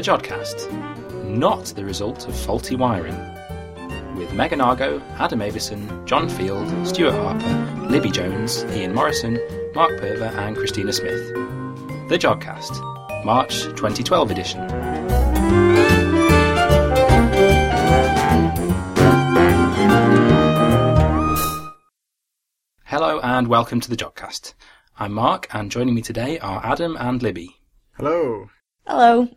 The Jodcast, not the result of faulty wiring. With Megan Argo, Adam Avison, John Field, Stuart Harper, Libby Jones, Ian Morison, Mark Purver, and Christina Smith. The Jodcast, March 2012 edition. Hello and welcome to the Jodcast. I'm Mark, and joining me today are Adam and Libby. Hello. Hello.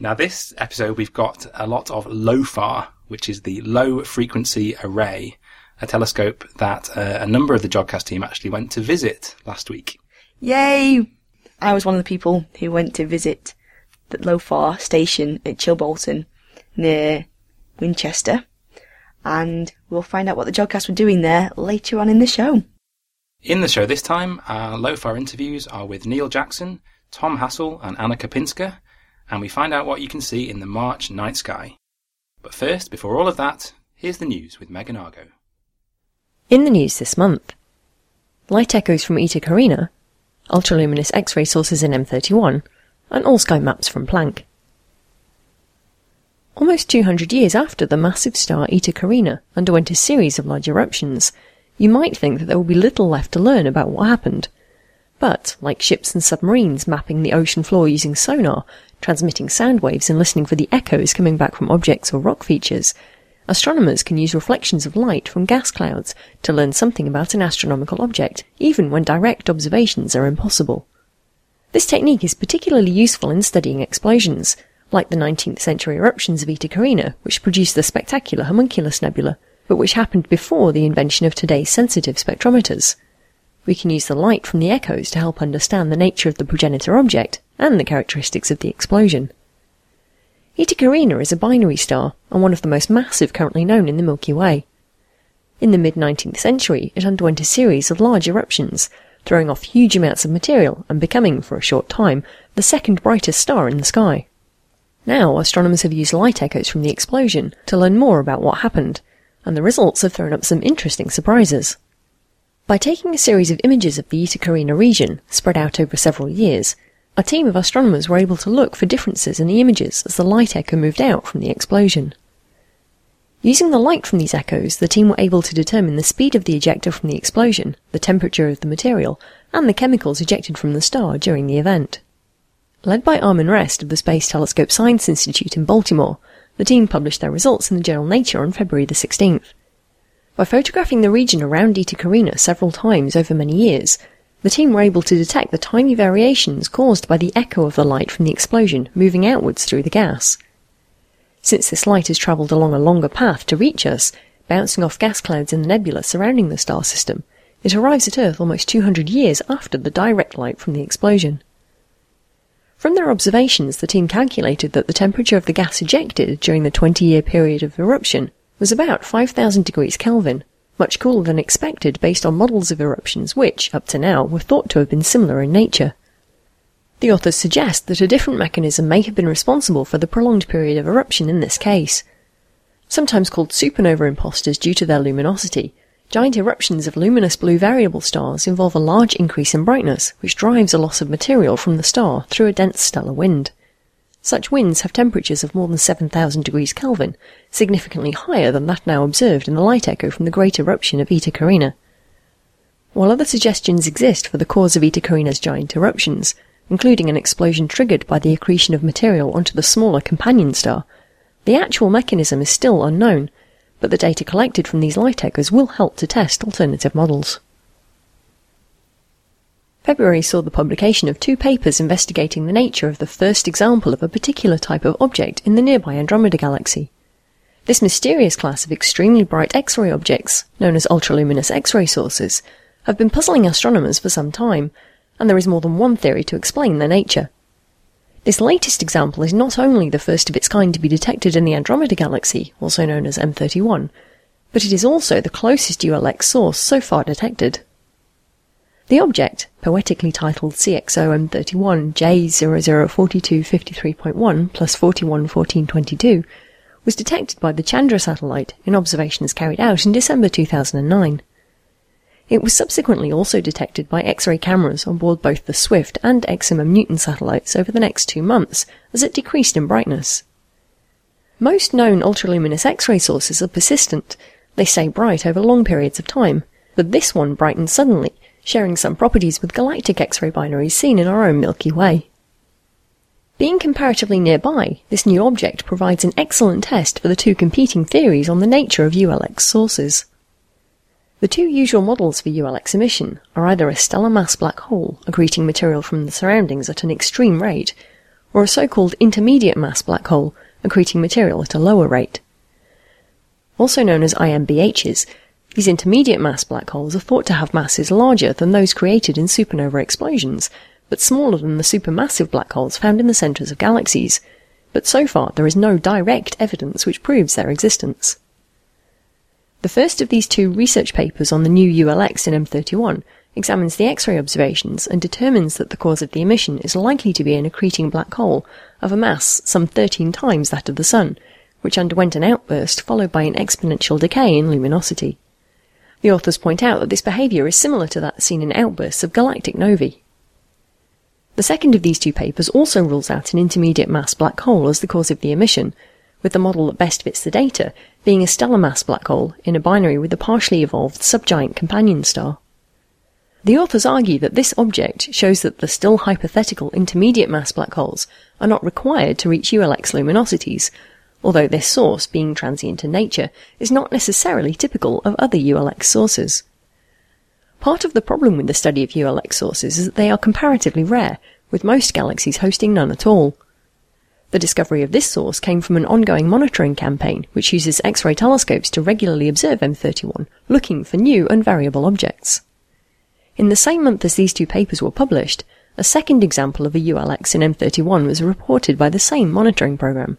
Now, this episode we've got a lot of LOFAR, which is the Low Frequency Array, a telescope that uh, a number of the Jodcast team actually went to visit last week. Yay! I was one of the people who went to visit the Lofar station at Chilbolton near Winchester. And we'll find out what the Jodcast were doing there later on in the show. In the show this time, our LOFAR interviews are with Neal Jackson, Tom Hassall, and Anna Kapinska, and we find out what you can see in the March night sky. But first, before all of that, here's the news with Megan Argo. In the news this month, light echoes from Eta Carinae, ultraluminous X-ray sources in M31, and all-sky maps from Planck. Almost 200 years after the massive star Eta Carinae underwent a series of large eruptions, you might think that there will be little left to learn about what happened. But, like ships and submarines mapping the ocean floor using sonar, transmitting sound waves and listening for the echoes coming back from objects or rock features, astronomers can use reflections of light from gas clouds to learn something about an astronomical object, even when direct observations are impossible. This technique is particularly useful in studying explosions, like the 19th century eruptions of Eta Carinae, which produced the spectacular Homunculus Nebula, but which happened before the invention of today's sensitive spectrometers. We can use the light from the echoes to help understand the nature of the progenitor object and the characteristics of the explosion. Eta Carinae is a binary star and one of the most massive currently known in the Milky Way. In the mid-19th century, it underwent a series of large eruptions, throwing off huge amounts of material and becoming, for a short time, the second brightest star in the sky. Now, astronomers have used light echoes from the explosion to learn more about what happened, and the results have thrown up some interesting surprises. By taking a series of images of the Eta Carinae region, spread out over several years, a team of astronomers were able to look for differences in the images as the light echo moved out from the explosion. Using the light from these echoes, the team were able to determine the speed of the ejector from the explosion, the temperature of the material, and the chemicals ejected from the star during the event. Led by Armin Rest of the Space Telescope Science Institute in Baltimore, the team published their results in the journal Nature on February the 16th. By photographing the region around Eta Carinae several times over many years, the team were able to detect the tiny variations caused by the echo of the light from the explosion moving outwards through the gas. Since this light has travelled along a longer path to reach us, bouncing off gas clouds in the nebula surrounding the star system, it arrives at Earth almost 200 years after the direct light from the explosion. From their observations, the team calculated that the temperature of the gas ejected during the 20 year period of eruption was about 5000 degrees Kelvin, much cooler than expected based on models of eruptions which, up to now, were thought to have been similar in nature. The authors suggest that a different mechanism may have been responsible for the prolonged period of eruption in this case. Sometimes called supernova imposters due to their luminosity, giant eruptions of luminous blue variable stars involve a large increase in brightness, which drives a loss of material from the star through a dense stellar wind. Such winds have temperatures of more than 7,000 degrees Kelvin, significantly higher than that now observed in the light echo from the great eruption of Eta Carinae. While other suggestions exist for the cause of Eta Carinae's giant eruptions, including an explosion triggered by the accretion of material onto the smaller companion star, the actual mechanism is still unknown, but the data collected from these light echoes will help to test alternative models. February saw the publication of two papers investigating the nature of the first example of a particular type of object in the nearby Andromeda Galaxy. This mysterious class of extremely bright X-ray objects, known as ultraluminous X-ray sources, have been puzzling astronomers for some time, and there is more than one theory to explain their nature. This latest example is not only the first of its kind to be detected in the Andromeda Galaxy, also known as M31, but it is also the closest ULX source so far detected. The object, poetically titled CXO M31 J004253.1 plus 411422, was detected by the Chandra satellite in observations carried out in December 2009. It was subsequently also detected by X-ray cameras on board both the Swift and XMM Newton satellites over the next two months as it decreased in brightness. Most known ultraluminous X-ray sources are persistent. They stay bright over long periods of time, but this one brightened suddenly, sharing some properties with galactic X-ray binaries seen in our own Milky Way. Being comparatively nearby, this new object provides an excellent test for the two competing theories on the nature of ULX sources. The two usual models for ULX emission are either a stellar mass black hole accreting material from the surroundings at an extreme rate, or a so-called intermediate mass black hole accreting material at a lower rate. Also known as IMBHs, these intermediate mass black holes are thought to have masses larger than those created in supernova explosions, but smaller than the supermassive black holes found in the centres of galaxies, but so far there is no direct evidence which proves their existence. The first of these two research papers on the new ULX in M31 examines the X-ray observations and determines that the cause of the emission is likely to be an accreting black hole of a mass some 13 times that of the Sun, which underwent an outburst followed by an exponential decay in luminosity. The authors point out that this behaviour is similar to that seen in outbursts of galactic novae. The second of these two papers also rules out an intermediate mass black hole as the cause of the emission, with the model that best fits the data being a stellar mass black hole in a binary with a partially evolved subgiant companion star. The authors argue that this object shows that the still hypothetical intermediate mass black holes are not required to reach ULX luminosities, although this source, being transient in nature, is not necessarily typical of other ULX sources. Part of the problem with the study of ULX sources is that they are comparatively rare, with most galaxies hosting none at all. The discovery of this source came from an ongoing monitoring campaign which uses X-ray telescopes to regularly observe M31, looking for new and variable objects. In the same month as these two papers were published, a second example of a ULX in M31 was reported by the same monitoring program.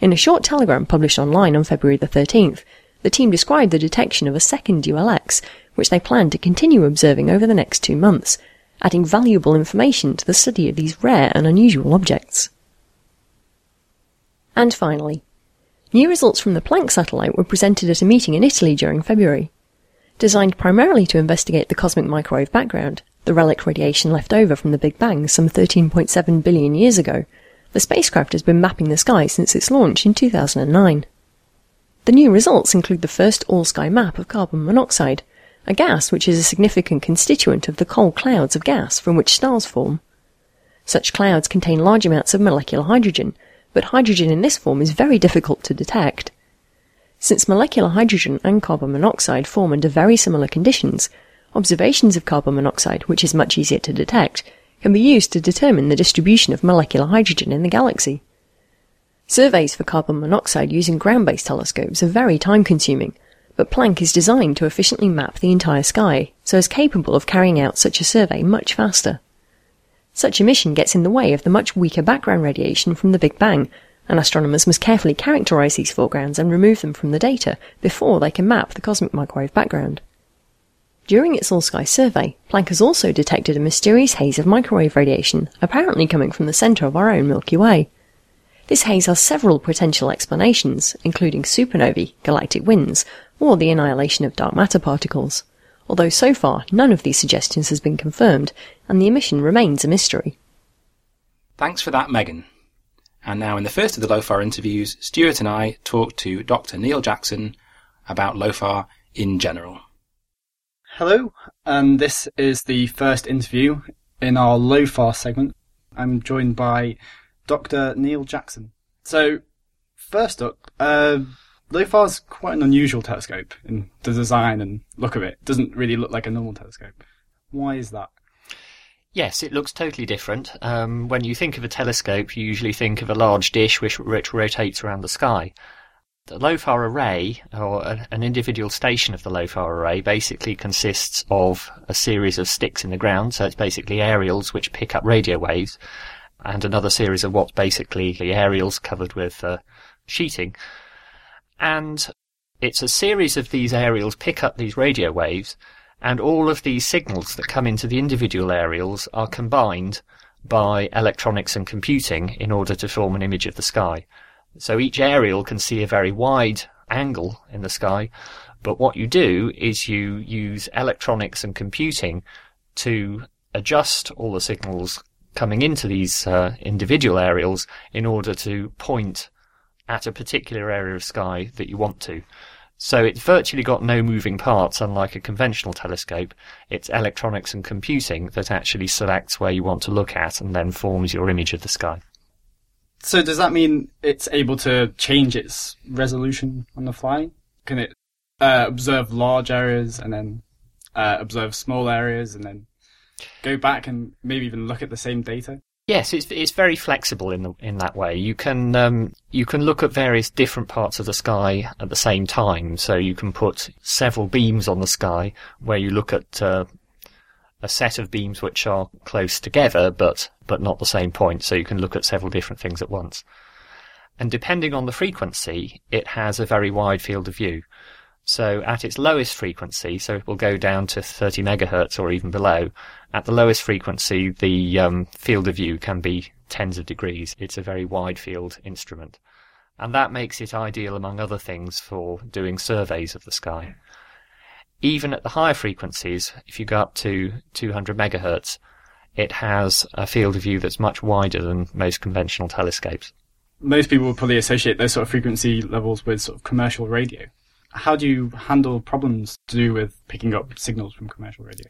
In a short telegram published online on February the 13th, the team described the detection of a second ULX, which they plan to continue observing over the next two months, adding valuable information to the study of these rare and unusual objects. And finally, new results from the Planck satellite were presented at a meeting in Italy during February. Designed primarily to investigate the cosmic microwave background, the relic radiation left over from the Big Bang some 13.7 billion years ago, the spacecraft has been mapping the sky since its launch in 2009. The new results include the first all-sky map of carbon monoxide, a gas which is a significant constituent of the cold clouds of gas from which stars form. Such clouds contain large amounts of molecular hydrogen, but hydrogen in this form is very difficult to detect. Since molecular hydrogen and carbon monoxide form under very similar conditions, observations of carbon monoxide, which is much easier to detect, can be used to determine the distribution of molecular hydrogen in the galaxy. Surveys for carbon monoxide using ground-based telescopes are very time-consuming, but Planck is designed to efficiently map the entire sky, so is capable of carrying out such a survey much faster. Such emission gets in the way of the much weaker background radiation from the Big Bang, and astronomers must carefully characterize these foregrounds and remove them from the data before they can map the cosmic microwave background. During its all-sky survey, Planck has also detected a mysterious haze of microwave radiation, apparently coming from the centre of our own Milky Way. This haze has several potential explanations, including supernovae, galactic winds, or the annihilation of dark matter particles although so far none of these suggestions has been confirmed, and the emission remains a mystery. Thanks for that, Megan. And now, in the first of the LOFAR interviews, Stuart and I talked to Dr. Neal Jackson about LOFAR in general. Hello, and this is the first interview in our LOFAR segment. I'm joined by Dr. Neal Jackson. So, first up, uh, LOFAR's quite an unusual telescope in the design and look of it. it. Doesn't really look like a normal telescope. Why is that? Yes, it looks totally different. Um, when you think of a telescope, you usually think of a large dish which, which rotates around the sky. The LOFAR array, or an individual station of the LOFAR array, basically consists of a series of sticks in the ground, so it's basically aerials which pick up radio waves, and another series of what's basically the aerials covered with uh, sheeting. And it's a series of these aerials pick up these radio waves, and all of these signals that come into the individual aerials are combined by electronics and computing in order to form an image of the sky. So each aerial can see a very wide angle in the sky, But what you do is you use electronics and computing to adjust all the signals coming into these uh, individual aerials in order to point at a particular area of sky that you want to. So it's virtually got no moving parts, unlike a conventional telescope. It's electronics and computing that actually selects where you want to look at and then forms your image of the sky. So does that mean it's able to change its resolution on the fly? Can it uh, observe large areas and then uh, observe small areas and then go back and maybe even look at the same data? Yes, it's it's very flexible in the, in that way. You can um, you can look at various different parts of the sky at the same time. So you can put several beams on the sky where you look at uh, a set of beams which are close together, but but not the same point. So you can look at several different things at once. And depending on the frequency, it has a very wide field of view. So at its lowest frequency, so it will go down to 30 megahertz or even below. At the lowest frequency, the um, field of view can be tens of degrees. It's a very wide field instrument. And that makes it ideal, among other things, for doing surveys of the sky. Even at the higher frequencies, if you go up to 200 megahertz, it has a field of view that's much wider than most conventional telescopes. Most people would probably associate those sort of frequency levels with sort of commercial radio how do you handle problems to do with picking up signals from commercial radio?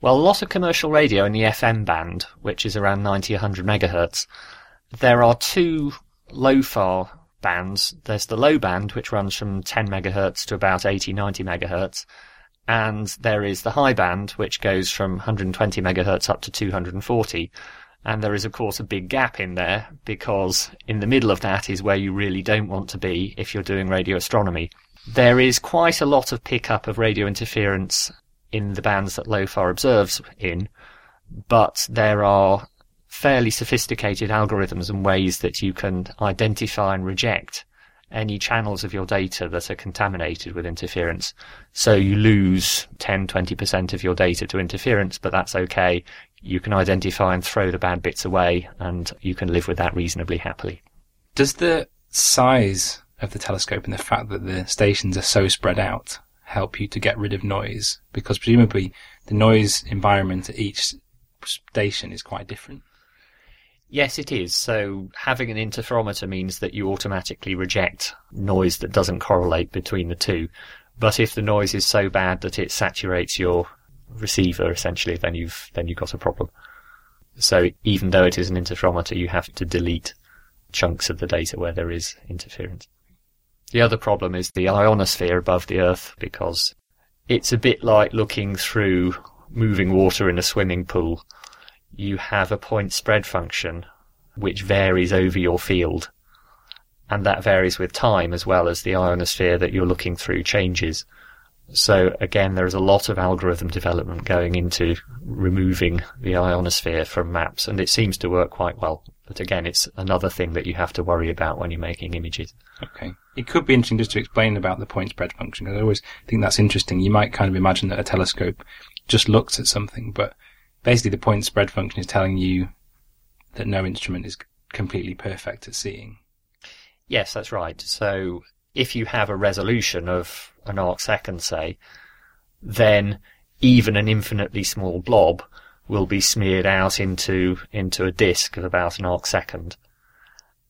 Well, a lot of commercial radio in the FM band, which is around 90, 100 megahertz, there are two LOFAR bands. There's the low band, which runs from 10 megahertz to about 80, 90 megahertz. And there is the high band, which goes from 120 megahertz up to 240. And there is, of course, a big gap in there because in the middle of that is where you really don't want to be if you're doing radio astronomy. There is quite a lot of pickup of radio interference in the bands that LOFAR observes in, but there are fairly sophisticated algorithms and ways that you can identify and reject any channels of your data that are contaminated with interference. So you lose 10, 20% of your data to interference, but that's okay. You can identify and throw the bad bits away and you can live with that reasonably happily. Does the size of the telescope and the fact that the stations are so spread out help you to get rid of noise? Because presumably the noise environment at each station is quite different. Yes, it is. So having an interferometer means that you automatically reject noise that doesn't correlate between the two. But if the noise is so bad that it saturates your receiver, essentially, then you've then you've got a problem. So even though it is an interferometer, you have to delete chunks of the data where there is interference. The other problem is the ionosphere above the Earth because it's a bit like looking through moving water in a swimming pool. You have a point spread function which varies over your field and that varies with time as well as the ionosphere that you're looking through changes. So again, there is a lot of algorithm development going into removing the ionosphere from maps, and it seems to work quite well. But again, it's another thing that you have to worry about when you're making images. Okay. It could be interesting just to explain about the point spread function, because I always think that's interesting. You might kind of imagine that a telescope just looks at something, but basically the point spread function is telling you that no instrument is completely perfect at seeing. Yes, that's right. So if you have a resolution of an arc second, say, then even an infinitely small blob will be smeared out into, into a disk of about an arc second.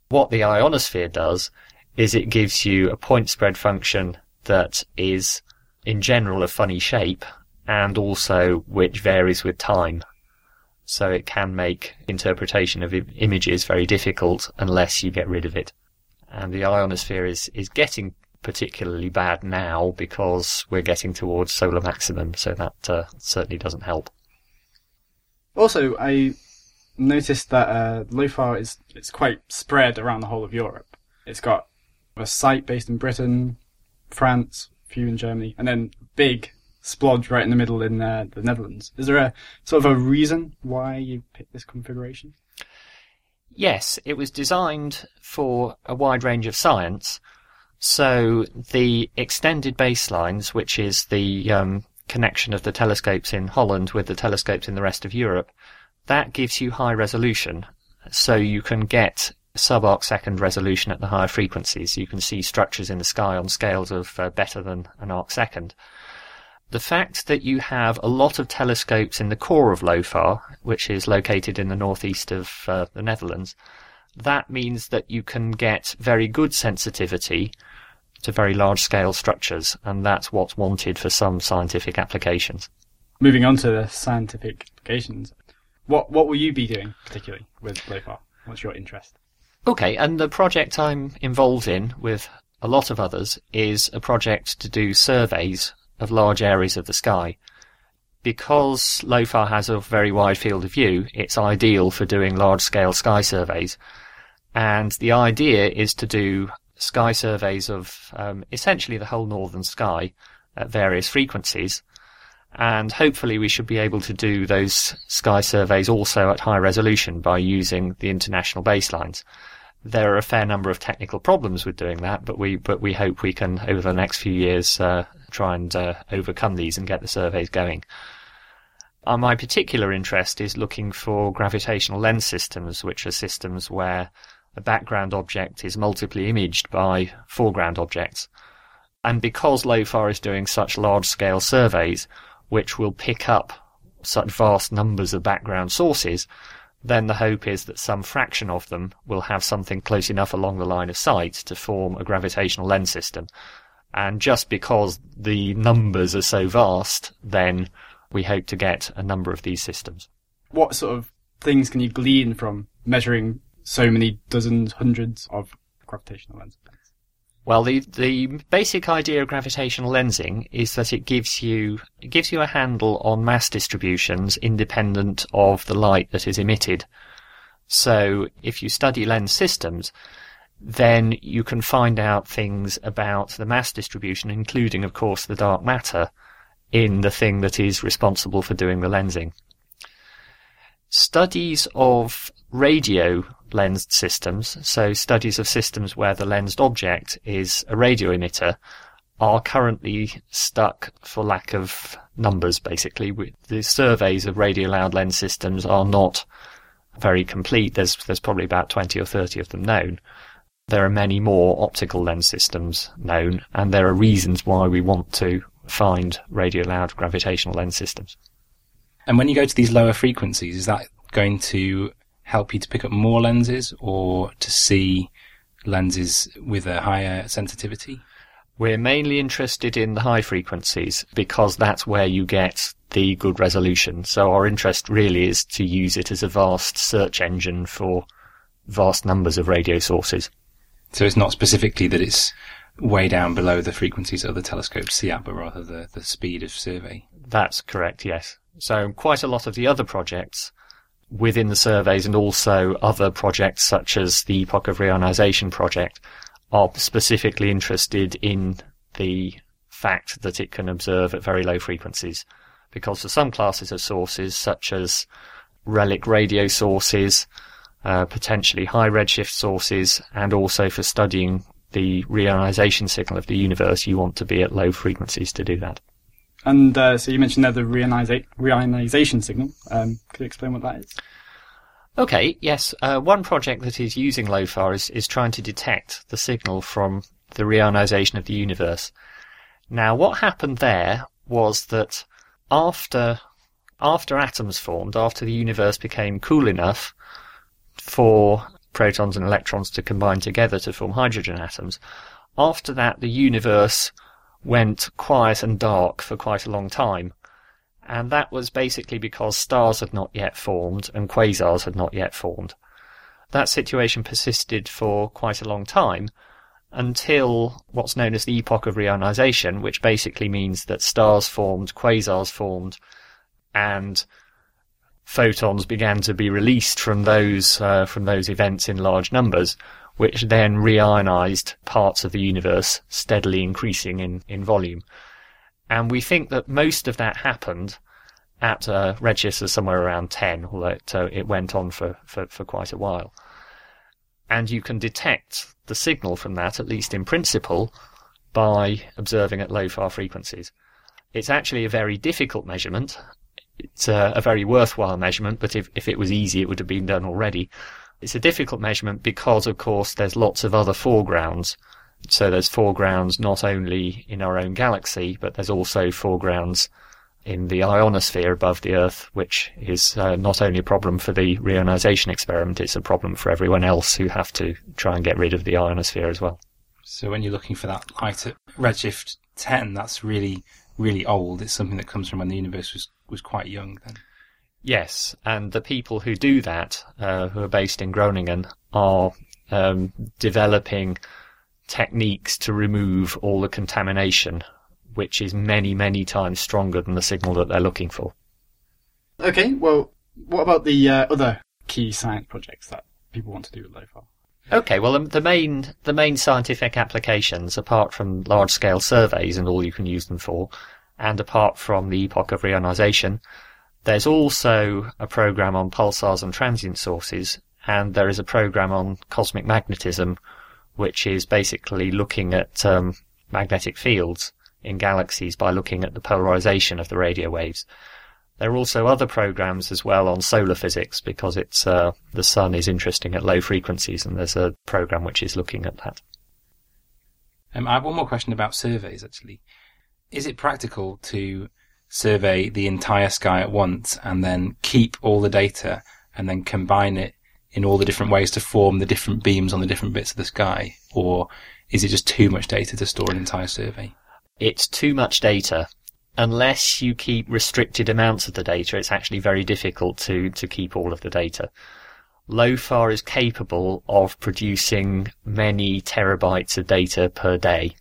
What the ionosphere does is it gives you a point spread function that is in general a funny shape and also which varies with time. So it can make interpretation of images very difficult unless you get rid of it and the ionosphere is, is getting particularly bad now because we're getting towards solar maximum, so that uh, certainly doesn't help. Also, I noticed that uh, LOFAR is it's quite spread around the whole of Europe. It's got a site based in Britain, France, a few in Germany, and then big splodge right in the middle in uh, the Netherlands. Is there a sort of a reason why you picked this configuration? Yes, it was designed for a wide range of science. So the extended baselines, which is the um, connection of the telescopes in Holland with the telescopes in the rest of Europe, that gives you high resolution. So you can get sub-arc second resolution at the higher frequencies. You can see structures in the sky on scales of uh, better than an arc second. The fact that you have a lot of telescopes in the core of LOFAR, which is located in the northeast of uh, the Netherlands, that means that you can get very good sensitivity to very large scale structures, and that's what's wanted for some scientific applications. Moving on to the scientific applications, what what will you be doing particularly with LOFAR? What's your interest? Okay, and the project I'm involved in with a lot of others is a project to do surveys of large areas of the sky. Because LOFAR has a very wide field of view, it's ideal for doing large scale sky surveys. And the idea is to do sky surveys of um, essentially the whole northern sky at various frequencies. And hopefully we should be able to do those sky surveys also at high resolution by using the international baselines. There are a fair number of technical problems with doing that, but we but we hope we can over the next few years uh, try and uh, overcome these and get the surveys going. Uh, my particular interest is looking for gravitational lens systems, which are systems where a background object is multiply imaged by foreground objects. And because LOFAR is doing such large scale surveys, which will pick up such vast numbers of background sources, then the hope is that some fraction of them will have something close enough along the line of sight to form a gravitational lens system. And just because the numbers are so vast, then we hope to get a number of these systems. What sort of things can you glean from measuring so many dozens, hundreds of gravitational lenses? Well, the the basic idea of gravitational lensing is that it gives you it gives you a handle on mass distributions independent of the light that is emitted. So, if you study lens systems, then you can find out things about the mass distribution, including, of course, the dark matter in the thing that is responsible for doing the lensing. Studies of radio lensed systems, so studies of systems where the lensed object is a radio emitter, are currently stuck for lack of numbers, basically. The surveys of radio loud lens systems are not very complete. There's, there's probably about 20 or 30 of them known. There are many more optical lens systems known, and there are reasons why we want to find radio loud gravitational lens systems. And when you go to these lower frequencies, is that going to help you to pick up more lenses or to see lenses with a higher sensitivity? We're mainly interested in the high frequencies because that's where you get the good resolution. So our interest really is to use it as a vast search engine for vast numbers of radio sources. So it's not specifically that it's way down below the frequencies of the see at, but rather the, the speed of survey. That's correct, yes. So quite a lot of the other projects within the surveys and also other projects such as the Epoch of Reionization project are specifically interested in the fact that it can observe at very low frequencies. Because for some classes of sources, such as relic radio sources, uh, potentially high redshift sources, and also for studying the reionization signal of the universe, you want to be at low frequencies to do that. And uh, so you mentioned there the reionisa- reionization signal. Um, could you explain what that is? Okay, yes. Uh, one project that is using LOFAR is, is trying to detect the signal from the reionization of the universe. Now, what happened there was that after after atoms formed, after the universe became cool enough for protons and electrons to combine together to form hydrogen atoms, after that the universe went quiet and dark for quite a long time. And that was basically because stars had not yet formed and quasars had not yet formed. That situation persisted for quite a long time until what's known as the epoch of reionization, which basically means that stars formed, quasars formed, and photons began to be released from those uh, from those events in large numbers, which then reionized parts of the universe, steadily increasing in, in volume. And we think that most of that happened at uh, redshifts of somewhere around 10, although it, uh, it went on for, for, for quite a while. And you can detect the signal from that, at least in principle, by observing at LOFAR frequencies. It's actually a very difficult measurement. It's a, a very worthwhile measurement, but if, if it was easy, it would have been done already. It's a difficult measurement because, of course, there's lots of other foregrounds. So there's foregrounds not only in our own galaxy, but there's also foregrounds in the ionosphere above the Earth, which is uh, not only a problem for the reionization experiment, it's a problem for everyone else who have to try and get rid of the ionosphere as well. So when you're looking for that light at redshift 10, that's really, really old. It's something that comes from when the universe was, was quite young then. Yes, and the people who do that, uh, who are based in Groningen, are um, developing techniques to remove all the contamination, which is many, many times stronger than the signal that they're looking for. Okay, well, what about the uh, other key science projects that people want to do with LOFAR? Okay, well, um, the main the main scientific applications, apart from large scale surveys and all you can use them for, and apart from the epoch of reionization, there's also a program on pulsars and transient sources, and there is a program on cosmic magnetism, which is basically looking at um, magnetic fields in galaxies by looking at the polarization of the radio waves. There are also other programs as well on solar physics because it's uh, the sun is interesting at low frequencies, and there's a program which is looking at that. Um, I have one more question about surveys actually. Is it practical to survey the entire sky at once and then keep all the data and then combine it in all the different ways to form the different beams on the different bits of the sky? Or is it just too much data to store an entire survey? It's too much data. Unless you keep restricted amounts of the data, it's actually very difficult to, to keep all of the data. LOFAR is capable of producing many terabytes of data per day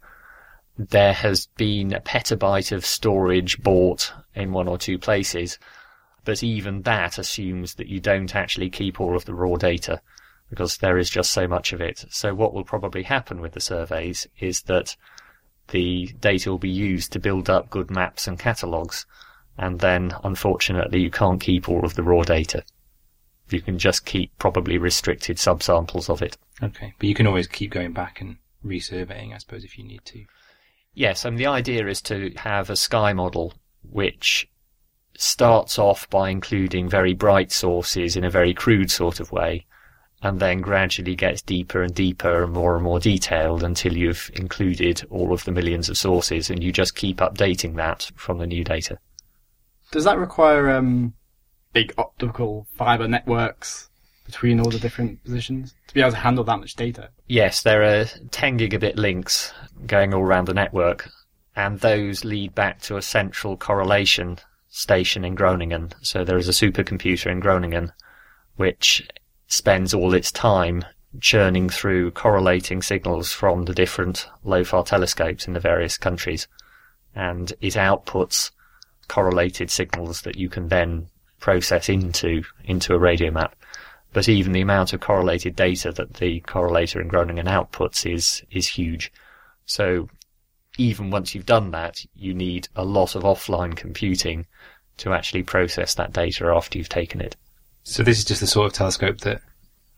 there has been a petabyte of storage bought in one or two places, but even that assumes that you don't actually keep all of the raw data because there is just so much of it. So what will probably happen with the surveys is that the data will be used to build up good maps and catalogues, and then unfortunately you can't keep all of the raw data. You can just keep probably restricted subsamples of it. Okay, but you can always keep going back and resurveying, I suppose, if you need to. Yes, and the idea is to have a sky model which starts off by including very bright sources in a very crude sort of way, and then gradually gets deeper and deeper and more and more detailed until you've included all of the millions of sources, and you just keep updating that from the new data. Does that require um, big optical fiber networks between all the different positions to be able to handle that much data? Yes, there are 10 gigabit links going all around the network, and those lead back to a central correlation station in Groningen. So there is a supercomputer in Groningen which spends all its time churning through correlating signals from the different LOFAR telescopes in the various countries, and it outputs correlated signals that you can then process into into a radio map but even the amount of correlated data that the correlator in Groningen outputs is is huge. So even once you've done that, you need a lot of offline computing to actually process that data after you've taken it. So this is just the sort of telescope that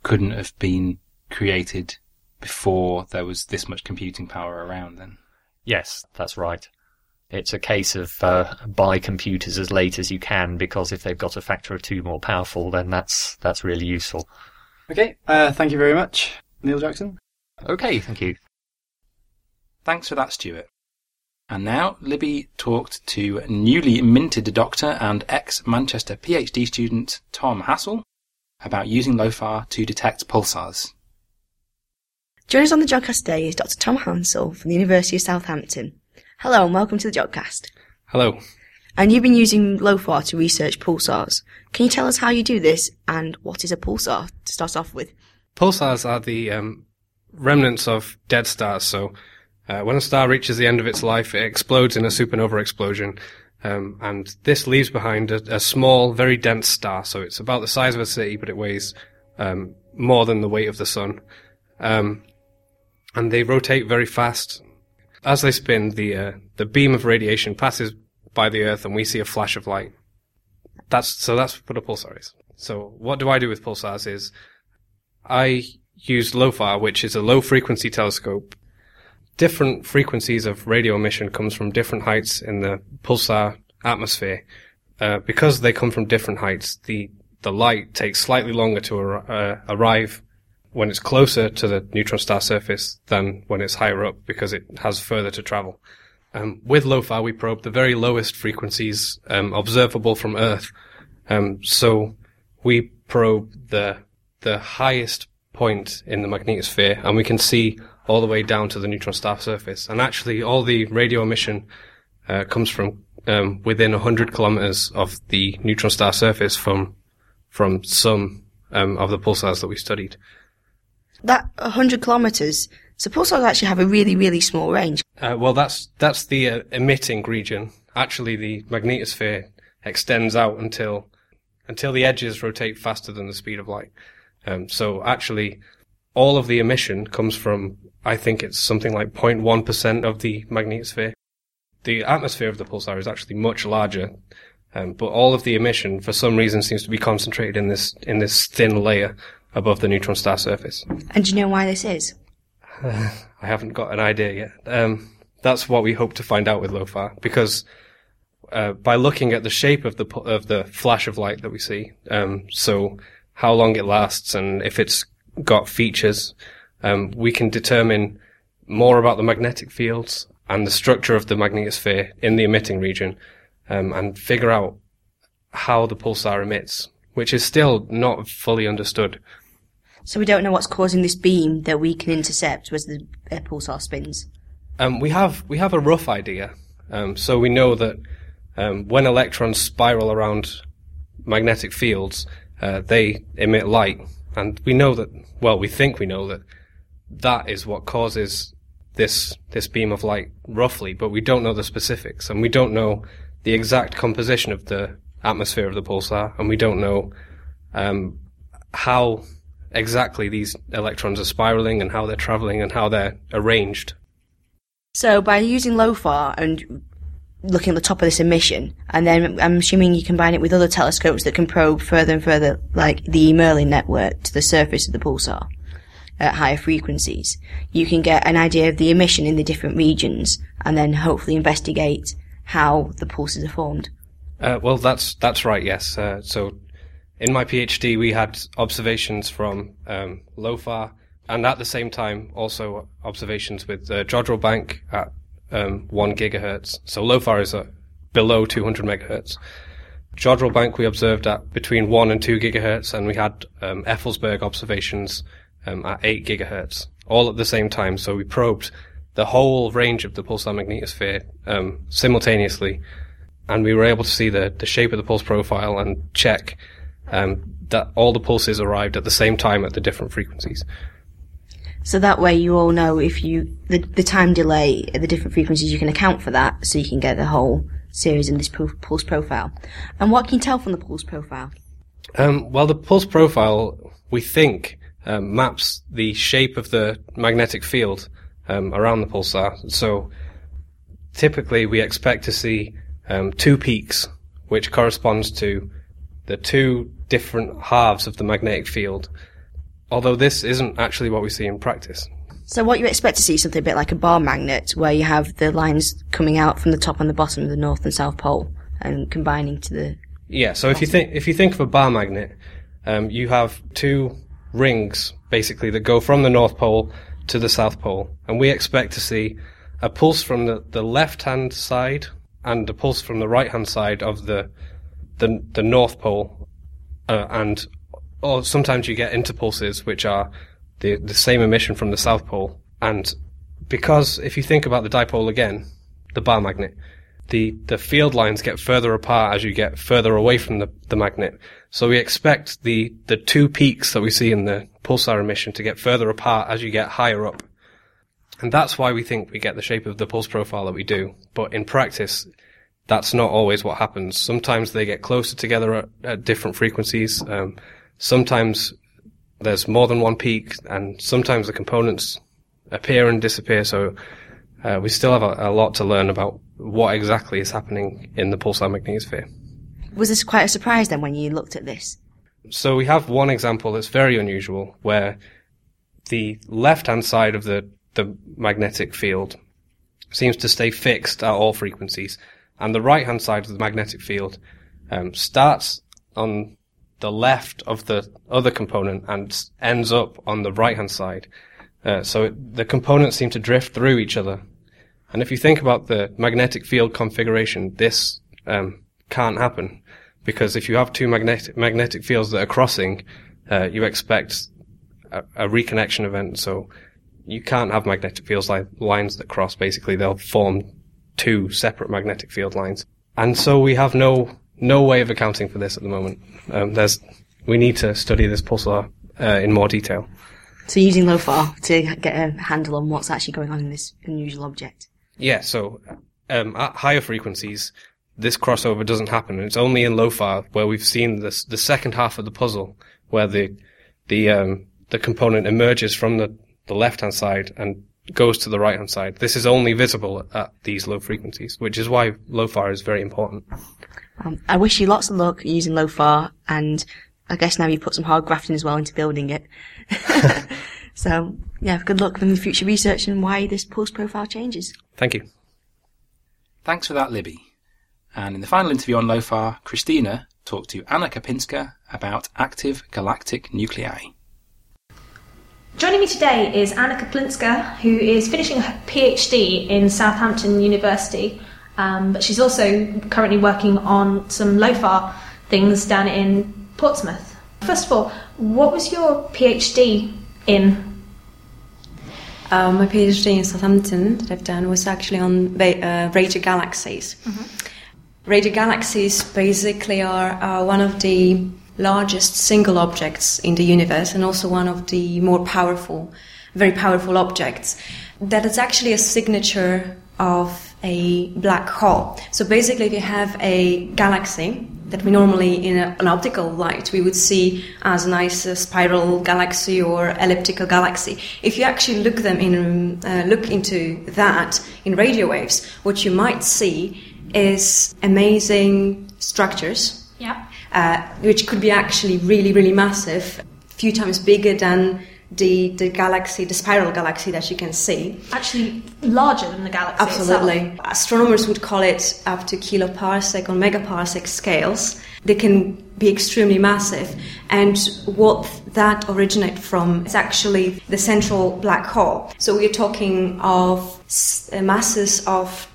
couldn't have been created before there was this much computing power around then? Yes, that's right. It's a case of uh, buy computers as late as you can because if they've got a factor of two more powerful, then that's that's really useful. Okay, uh, thank you very much, Neal Jackson. Okay, thank you. Thanks for that, Stuart. And now Libby talked to newly minted doctor and ex-Manchester PhD student Tom Hassall about using LOFAR to detect pulsars. Joining us on the Jodcast today is Dr. Tom Hassall from the University of Southampton. Hello and welcome to the Jodcast. Hello. And you've been using LOFAR to research pulsars. Can you tell us how you do this and what is a pulsar to start off with? Pulsars are the um, remnants of dead stars. So uh, when a star reaches the end of its life, it explodes in a supernova explosion. Um, and this leaves behind a, a, small, very dense star. So it's about the size of a city, but it weighs um, more than the weight of the sun. Um, and they rotate very fast. As they spin, the uh, the beam of radiation passes by the Earth, and we see a flash of light. That's so. That's what a pulsar is. So what do I do with pulsars? Is I use LOFAR, which is a low frequency telescope. Different frequencies of radio emission comes from different heights in the pulsar atmosphere. Uh, because they come from different heights, the the light takes slightly longer to ar- uh, arrive when it's closer to the neutron star surface than when it's higher up because it has further to travel. Um, with LOFAR, we probe the very lowest frequencies um, observable from Earth. Um, so we probe the the highest point in the magnetosphere, and we can see all the way down to the neutron star surface. And actually, all the radio emission uh, comes from um, within 100 kilometers of the neutron star surface from from some um, of the pulsars that we studied. That 100 kilometres, so pulsars actually have a really, really small range. Uh, well, that's that's the uh, emitting region. Actually, the magnetosphere extends out until until the edges rotate faster than the speed of light. Um, so actually, all of the emission comes from I think it's something like 0.1 percent of the magnetosphere. The atmosphere of the pulsar is actually much larger, um, but all of the emission, for some reason, seems to be concentrated in this in this thin layer above the neutron star surface. And do you know why this is? I haven't got an idea yet. Um, that's what we hope to find out with LOFAR because uh, by looking at the shape of the of the flash of light that we see, um, so how long it lasts and if it's got features, um, we can determine more about the magnetic fields and the structure of the magnetosphere in the emitting region, um, and figure out how the pulsar emits, which is still not fully understood. So we don't know what's causing this beam that we can intercept as the uh, pulsar spins. Um, we have we have a rough idea. Um, so we know that um, when electrons spiral around magnetic fields, uh, they emit light, and we know that. Well, we think we know that that is what causes this this beam of light roughly, but we don't know the specifics, and we don't know the exact composition of the atmosphere of the pulsar, and we don't know um, how exactly these electrons are spiraling and how they're traveling and how they're arranged. So by using LOFAR and looking at the top of this emission, and then I'm assuming you combine it with other telescopes that can probe further and further, like the Merlin network, to the surface of the pulsar at higher frequencies, you can get an idea of the emission in the different regions, and then hopefully investigate how the pulses are formed. Uh, well, that's that's right. Yes. Uh, so, in my PhD, we had observations from um, LOFAR, and at the same time, also observations with uh, Jodrell Bank at um, one gigahertz. So LOFAR is uh, below 200 megahertz. Jodrell Bank we observed at between one and two gigahertz, and we had um, Effelsberg observations um, at eight gigahertz, all at the same time. So we probed the whole range of the pulsar magnetosphere um, simultaneously, and we were able to see the, the shape of the pulse profile and check um, that all the pulses arrived at the same time at the different frequencies. So that way you all know if you, the, the time delay at the different frequencies, you can account for that so you can get the whole series in this pu- pulse profile. And what can you tell from the pulse profile? Um, well, the pulse profile, we think, um, maps the shape of the magnetic field um, around the pulsar. So typically we expect to see um, two peaks, which corresponds to the two different halves of the magnetic field. Although this isn't actually what we see in practice. So what you expect to see is something a bit like a bar magnet, where you have the lines coming out from the top and the bottom of the north and south pole, and combining to the. Yeah. So if you think if you think of a bar magnet, um, you have two rings basically that go from the north pole to the south pole, and we expect to see a pulse from the, the left hand side and a pulse from the right hand side of the the, the north pole, uh, and or sometimes you get interpulses which are the the same emission from the south pole, and because if you think about the dipole again, the bar magnet, the, the field lines get further apart as you get further away from the, the magnet. So we expect the, the two peaks that we see in the pulsar emission to get further apart as you get higher up. And that's why we think we get the shape of the pulse profile that we do. But in practice, that's not always what happens. Sometimes they get closer together at, at different frequencies. Um, sometimes there's more than one peak, and sometimes the components appear and disappear. So uh, we still have a, a lot to learn about what exactly is happening in the pulsar magnetosphere. Was this quite a surprise then when you looked at this? So we have one example that's very unusual where the left-hand side of the, the magnetic field seems to stay fixed at all frequencies, and the right-hand side of the magnetic field um, starts on the left of the other component and ends up on the right hand side. Uh, so it, the components seem to drift through each other. And if you think about the magnetic field configuration, this um, can't happen because if you have two magnetic magnetic fields that are crossing, uh, you expect a, a reconnection event. So you can't have magnetic fields like lines that cross. Basically, they'll form two separate magnetic field lines, and so we have no no way of accounting for this at the moment. Um, there's we need to study this pulsar uh, in more detail. So using LOFAR to get a handle on what's actually going on in this unusual object. Yeah, so um, at higher frequencies, this crossover doesn't happen. It's only in LOFAR where we've seen this the second half of the puzzle, where the the um, the component emerges from the, the left hand side and goes to the right hand side. This is only visible at these low frequencies, which is why LOFAR is very important. Um, I wish you lots of luck using LOFAR, and I guess now you've put some hard grafting as well into building it. so, yeah, good luck in the future research and why this pulse profile changes. Thank you. Thanks for that, Libby. And in the final interview on LOFAR, Christina talked to Anna Kapinska about active galactic nuclei. Joining me today is Anna Kapinska, who is finishing her PhD in Southampton University, um, but she's also currently working on some LOFAR things down in Portsmouth. First of all, what was your PhD in? Uh, my PhD in Southampton that I've done was actually on ba- uh, radio galaxies. Radio galaxies basically are uh, one of the largest single objects in the universe and also one of the more powerful, very powerful objects. That is actually a signature of a black hole. So basically, if you have a galaxy that we normally, in a, an optical light, we would see as a nice uh, spiral galaxy or elliptical galaxy. If you actually look them in, uh, look into that in radio waves, what you might see is amazing structures Yeah. Uh, which could be actually really, really massive, a few times bigger than the, the galaxy, the spiral galaxy that you can see. Actually, larger than the galaxy Absolutely. itself. Astronomers would call it up to kiloparsec or megaparsec scales. They can be extremely massive. And what that originate from is actually the central black hole. So we're talking of s- masses of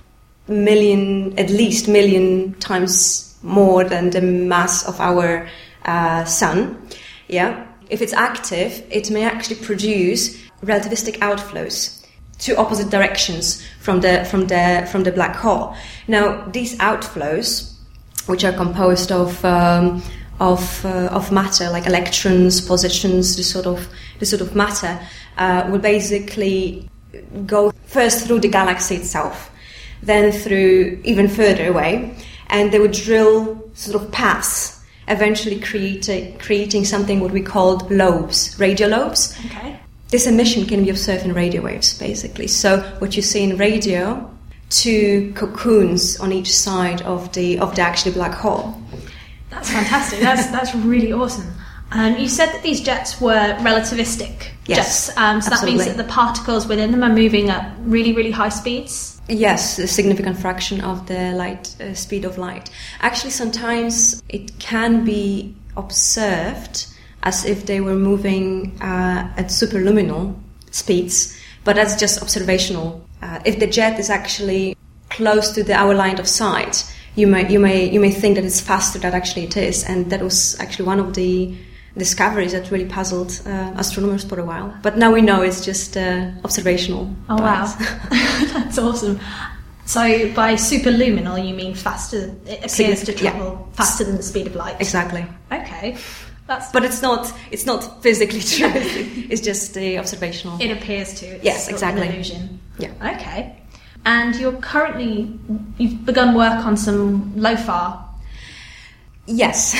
million, at least million times more than the mass of our uh, sun. Yeah. If it's active, it may actually produce relativistic outflows to opposite directions from the from the from the black hole. Now, these outflows, which are composed of um, of uh, of matter like electrons, positrons, this sort of this sort of matter, uh, will basically go first through the galaxy itself, then through even further away, and they would drill sort of paths, eventually creating creating something what we called lobes, radio lobes. Okay. This emission can be observed in radio waves, basically. So what you see in radio, two cocoons on each side of the of the actually black hole. That's fantastic. That's that's really awesome. Um, you said that these jets were relativistic Yes, jets, um, so that means that the particles within them are moving at really, really high speeds. Yes, a significant fraction of the light uh, speed of light. Actually, sometimes it can be observed as if they were moving uh, at superluminal speeds, but that's just observational. Uh, if the jet is actually close to the, our line of sight, you may you may you may think that it's faster than actually it is, and that was actually one of the discoveries that really puzzled uh, astronomers for a while. But now we know it's just uh, observational. Oh wow, that's awesome. So by superluminal, you mean faster? It appears to Significant- yeah. travel faster than the speed of light. Exactly. Okay, that's. But it's not it's not physically true. it's just the observational. it appears to. It's Yes, exactly. An illusion. Yeah. Okay. And you're currently you've begun work on some LOFAR. Yes.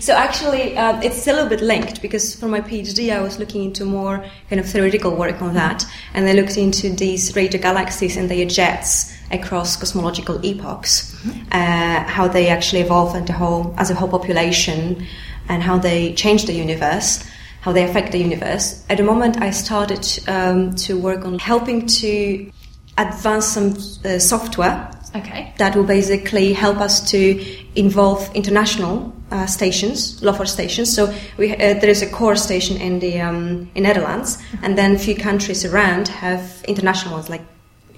so actually, um, it's a little bit linked because for my PhD, I was looking into more kind of theoretical work on that, and I looked into these radio galaxies and their jets across cosmological epochs, uh, how they actually evolve and the whole as a whole population, and how they change the universe, how they affect the universe. At the moment, I started um, to work on helping to advance some uh, software Okay. that will basically help us to involve international uh, stations, LOFAR stations. So we, uh, there is a core station in the um, in Netherlands, and then a few countries around have international ones like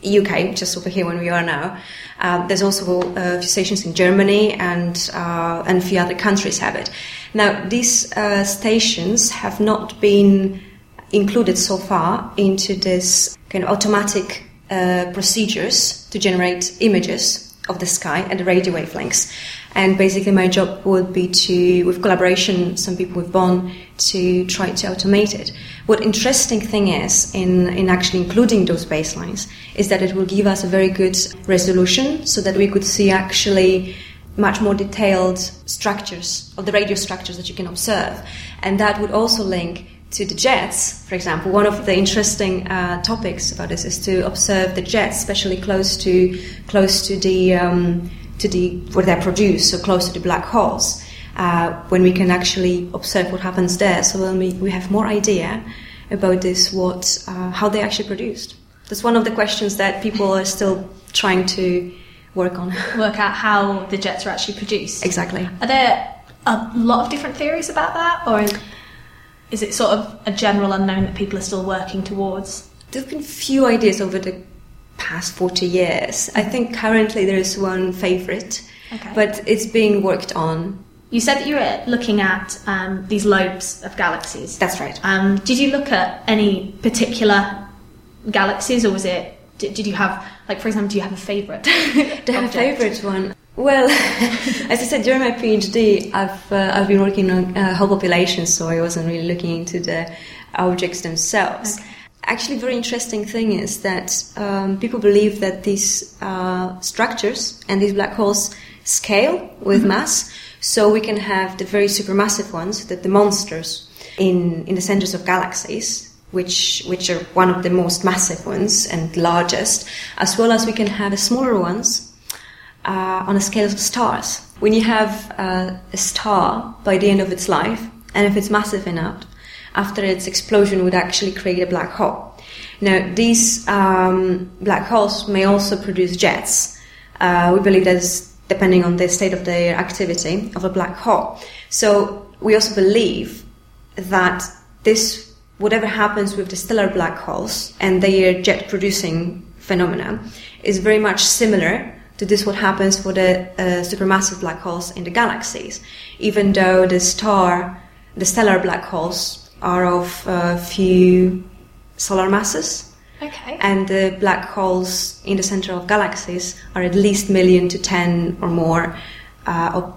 UK, just over here when we are now. Uh, there's also a few stations in Germany and uh, and a few other countries have it. Now these uh, stations have not been included so far into this kind of automatic uh, procedures to generate images of the sky and the radio wavelengths. And basically, my job would be to, with collaboration, some people with Bonn, to try to automate it. What interesting thing is in, in actually including those baselines is that it will give us a very good resolution so that we could see actually much more detailed structures of the radio structures that you can observe. And that would also link to the jets, for example, one of the interesting uh, topics about this is to observe the jets, especially close to close to the um, to the where they're produced, so close to the black holes, uh, when we can actually observe what happens there. So when we, we have more idea about this, what uh, how they actually produced. That's one of the questions that people are still trying to work on. Work out how the jets are actually produced. Exactly. Are there a lot of different theories about that, or? is it sort of a general unknown that people are still working towards? There have been few ideas over the past 40 years. I think currently there is one favourite, okay. but it's being worked on. You said that you were looking at um, these lobes of galaxies. That's right. Um, did you look at any particular galaxies, or was it? Did, did you have, like, for example, do you have a favourite? do I have a favourite one? Well, as I said during my PhD, I've uh, I've been working on uh, whole populations, so I wasn't really looking into the objects themselves. Okay. Actually, very interesting thing is that um, people believe that these uh, structures and these black holes scale with mm-hmm. mass, so we can have the very supermassive ones, that the monsters in in the centers of galaxies, which which are one of the most massive ones and largest, as well as we can have the smaller ones uh, on a scale of stars. When you have uh, a star by the end of its life, and if it's massive enough, after its explosion would actually create a black hole. Now, these um, black holes may also produce jets. Uh, we believe that is depending on the state of their activity of a black hole. So we also believe that this, whatever happens with the stellar black holes and their jet producing phenomena, is very much similar to this what happens for the uh, supermassive black holes in the galaxies. Even though the star, the stellar black holes are of a few solar masses. Okay. And the black holes in the center of galaxies are at least million to ten or more uh, of,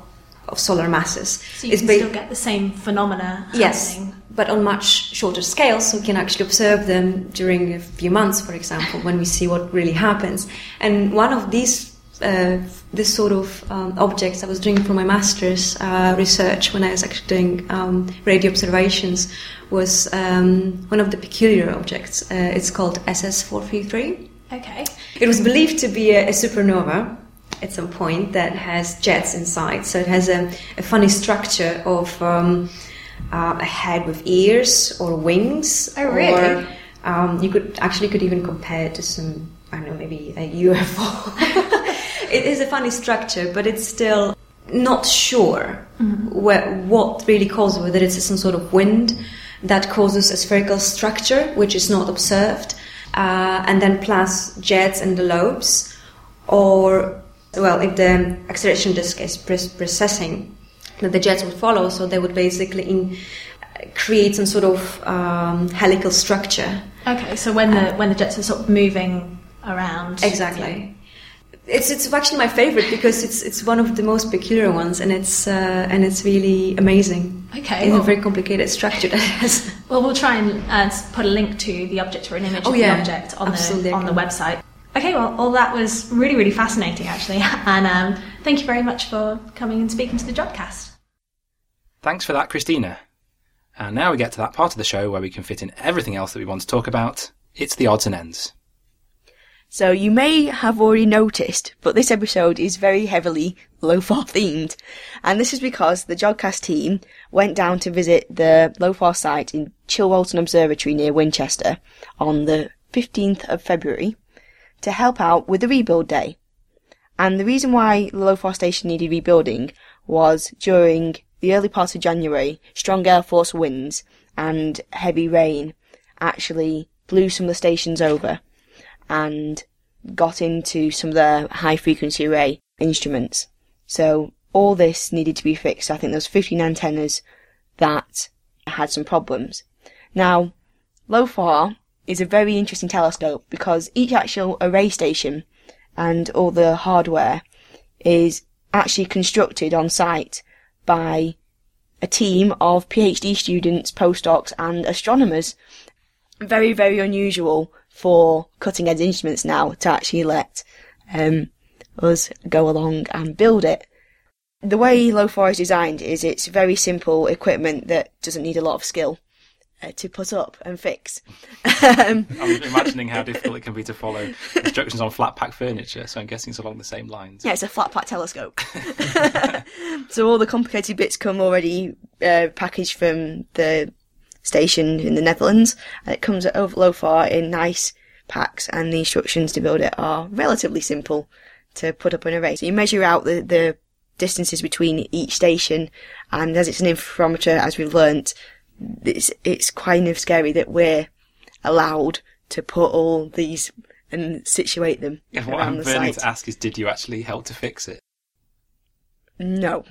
of, solar masses. So you it's can ba- still get the same phenomena yes, happening. but on much shorter scales, so we can actually observe them during a few months, for example, when we see what really happens. And one of these uh, this sort of um, objects I was doing for my master's uh, research when I was actually doing um, radio observations was um, one of the peculiar objects. Uh, it's called SS433. Okay. It was believed to be a, a, supernova at some point that has jets inside. So it has a, a funny structure of um, uh, a head with ears or wings. Oh, really? Or, um, you could actually could even compare it to some I don't know maybe a UFO. It is a funny structure, but it's still not sure mm-hmm. where, what really causes it. whether it's some sort of wind that causes a spherical structure which is not observed, uh, and then plus jets and the lobes, or well, if the acceleration disk is precessing, that the jets would follow, so they would basically in, create some sort of um, helical structure. Okay, so when the when the jets are sort of moving around, exactly. It's it's actually my favorite because it's it's one of the most peculiar ones, and it's uh, and it's really amazing. Okay, in well, a very complicated structure that has. Well, we'll try and uh, put a link to the object or an image oh, of yeah, the object on absolutely. the on the website. Okay, well, all that was really really fascinating actually, and um, thank you very much for coming and speaking to the Jodcast. Thanks for that, Christina. And now we get to that part of the show where we can fit in everything else that we want to talk about. It's the odds and ends. So you may have already noticed, but this episode is very heavily LOFAR themed. And this is because the Jodcast team went down to visit the LOFAR site in Chilbolton Observatory near Winchester on the 15th of February to help out with the rebuild day. And the reason why the LOFAR station needed rebuilding was during the early part of January, strong air force winds and heavy rain actually blew some of the stations over and got into some of the high frequency array instruments. So all this needed to be fixed. I think there was 15 antennas that had some problems. Now, LOFAR is a very interesting telescope because each actual array station and all the hardware is actually constructed on site by a team of PhD students, postdocs and astronomers. Very, very unusual for cutting edge instruments now to actually let um, us go along and build it. The way LOFAR is designed is it's very simple equipment that doesn't need a lot of skill uh, to put up and fix. um, I'm imagining how difficult it can be to follow instructions on flat pack furniture, so I'm guessing it's along the same lines. yeah, it's a flat pack telescope. so all the complicated bits come already uh, packaged from the station in the Netherlands, and it comes at over LOFAR in nice packs, and the instructions to build it are relatively simple to put up an array. So you measure out the, the distances between each station, and as it's an interferometer, as we've learnt, it's it's kind of scary that we're allowed to put all these and situate them Yeah, what I'm burning site. to ask is, did you actually help to fix it? No.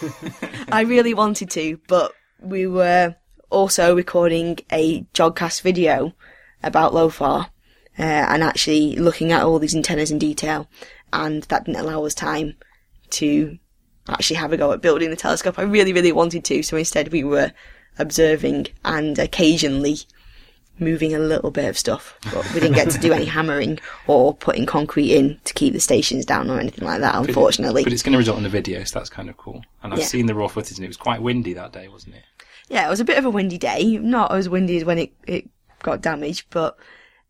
I really wanted to, but we were also recording a Jodcast video about LOFAR uh, and actually looking at all these antennas in detail, and that didn't allow us time to actually have a go at building the telescope. I really, really wanted to, so instead we were observing and occasionally moving a little bit of stuff, but we didn't get to do any hammering or putting concrete in to keep the stations down or anything like that, unfortunately. But it's going to result in a video, so that's kind of cool. And I've Yeah. seen the raw footage, and it was quite windy that day, wasn't it? Yeah, it was a bit of a windy day. Not as windy as when it, it got damaged, but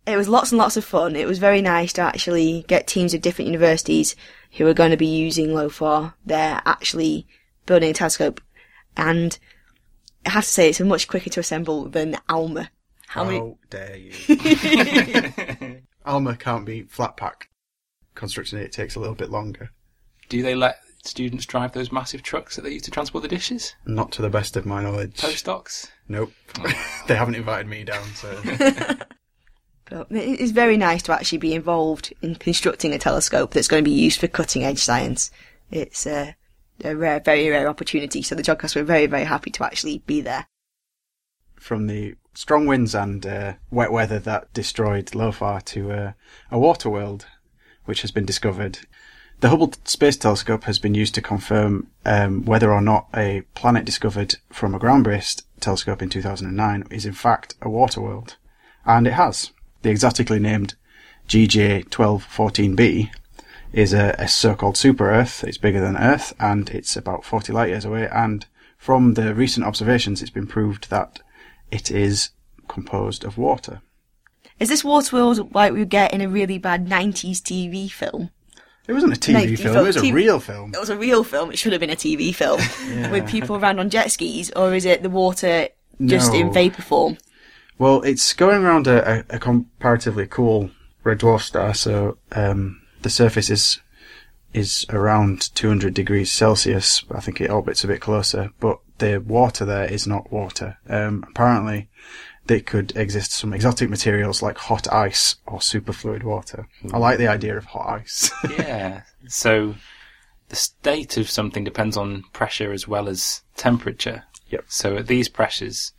it was lots and lots of fun. It was very nice to actually get teams of different universities who are going to be using LOFAR. They're actually building a telescope. And I have to say, it's much quicker to assemble than ALMA. How How many? dare you? Alma can't be flat pack. Constructing it takes a little bit longer. Do they let students drive those massive trucks that they use to transport the dishes? Not to the best of my knowledge. Postdocs? Nope. they haven't invited me down, so But it is very nice to actually be involved in constructing a telescope that's going to be used for cutting edge science. It's a, a rare, very rare opportunity. So the Jodcast were very, very happy to actually be there. from the strong winds and uh, wet weather that destroyed LOFAR to uh, a water world, which has been discovered. The Hubble Space Telescope has been used to confirm um, whether or not a planet discovered from a ground-based telescope in 2009 is in fact a water world, and it has. The exotically named GJ1214b is a, a so-called super Earth. It's bigger than Earth, and it's about 40 light years away. And from the recent observations, it's been proved that it is composed of water. Is this water world like we get in a really bad 90s TV film? It wasn't a TV No, film, it was a real film. It was a real film. It should have been a TV film with people around on jet skis, or is it the water just in vapor form? Well, it's going around a, a, a comparatively cool red dwarf star, so um, the surface is is around 200 degrees Celsius. I think it orbits a bit closer, but the water there is not water. Um, apparently, they could exist some exotic materials like hot ice or superfluid water. I like the idea of hot ice. yeah. So the state of something depends on pressure as well as temperature. Yep. So at these pressures,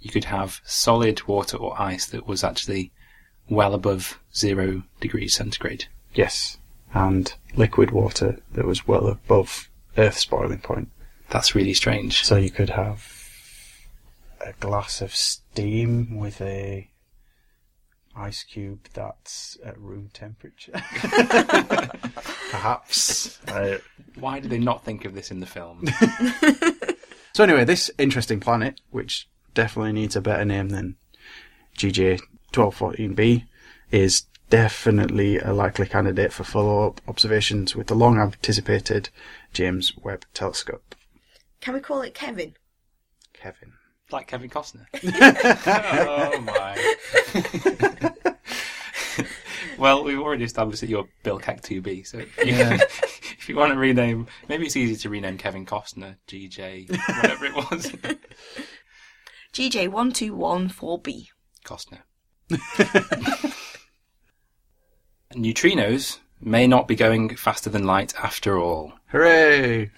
you could have solid water or ice that was actually well above zero degrees centigrade. yes, and liquid water that was well above Earth's boiling point. That's really strange. So you could have a glass of steam with a ice cube that's at room temperature. Perhaps. Uh, Why did they not think of this in the film? so anyway, this interesting planet, which definitely needs a better name than GJ 1214b, is definitely a likely candidate for follow-up observations with the long anticipated James Webb Telescope. Can we call it Kevin? Kevin. Like Kevin Costner. oh my. well, we've already established that you're Bill Keck 2B, so if you, if you want to rename, maybe it's easy to rename Kevin Costner, GJ, whatever it was. GJ1214B. Costner. Neutrinos may not be going faster than light after all. Hooray!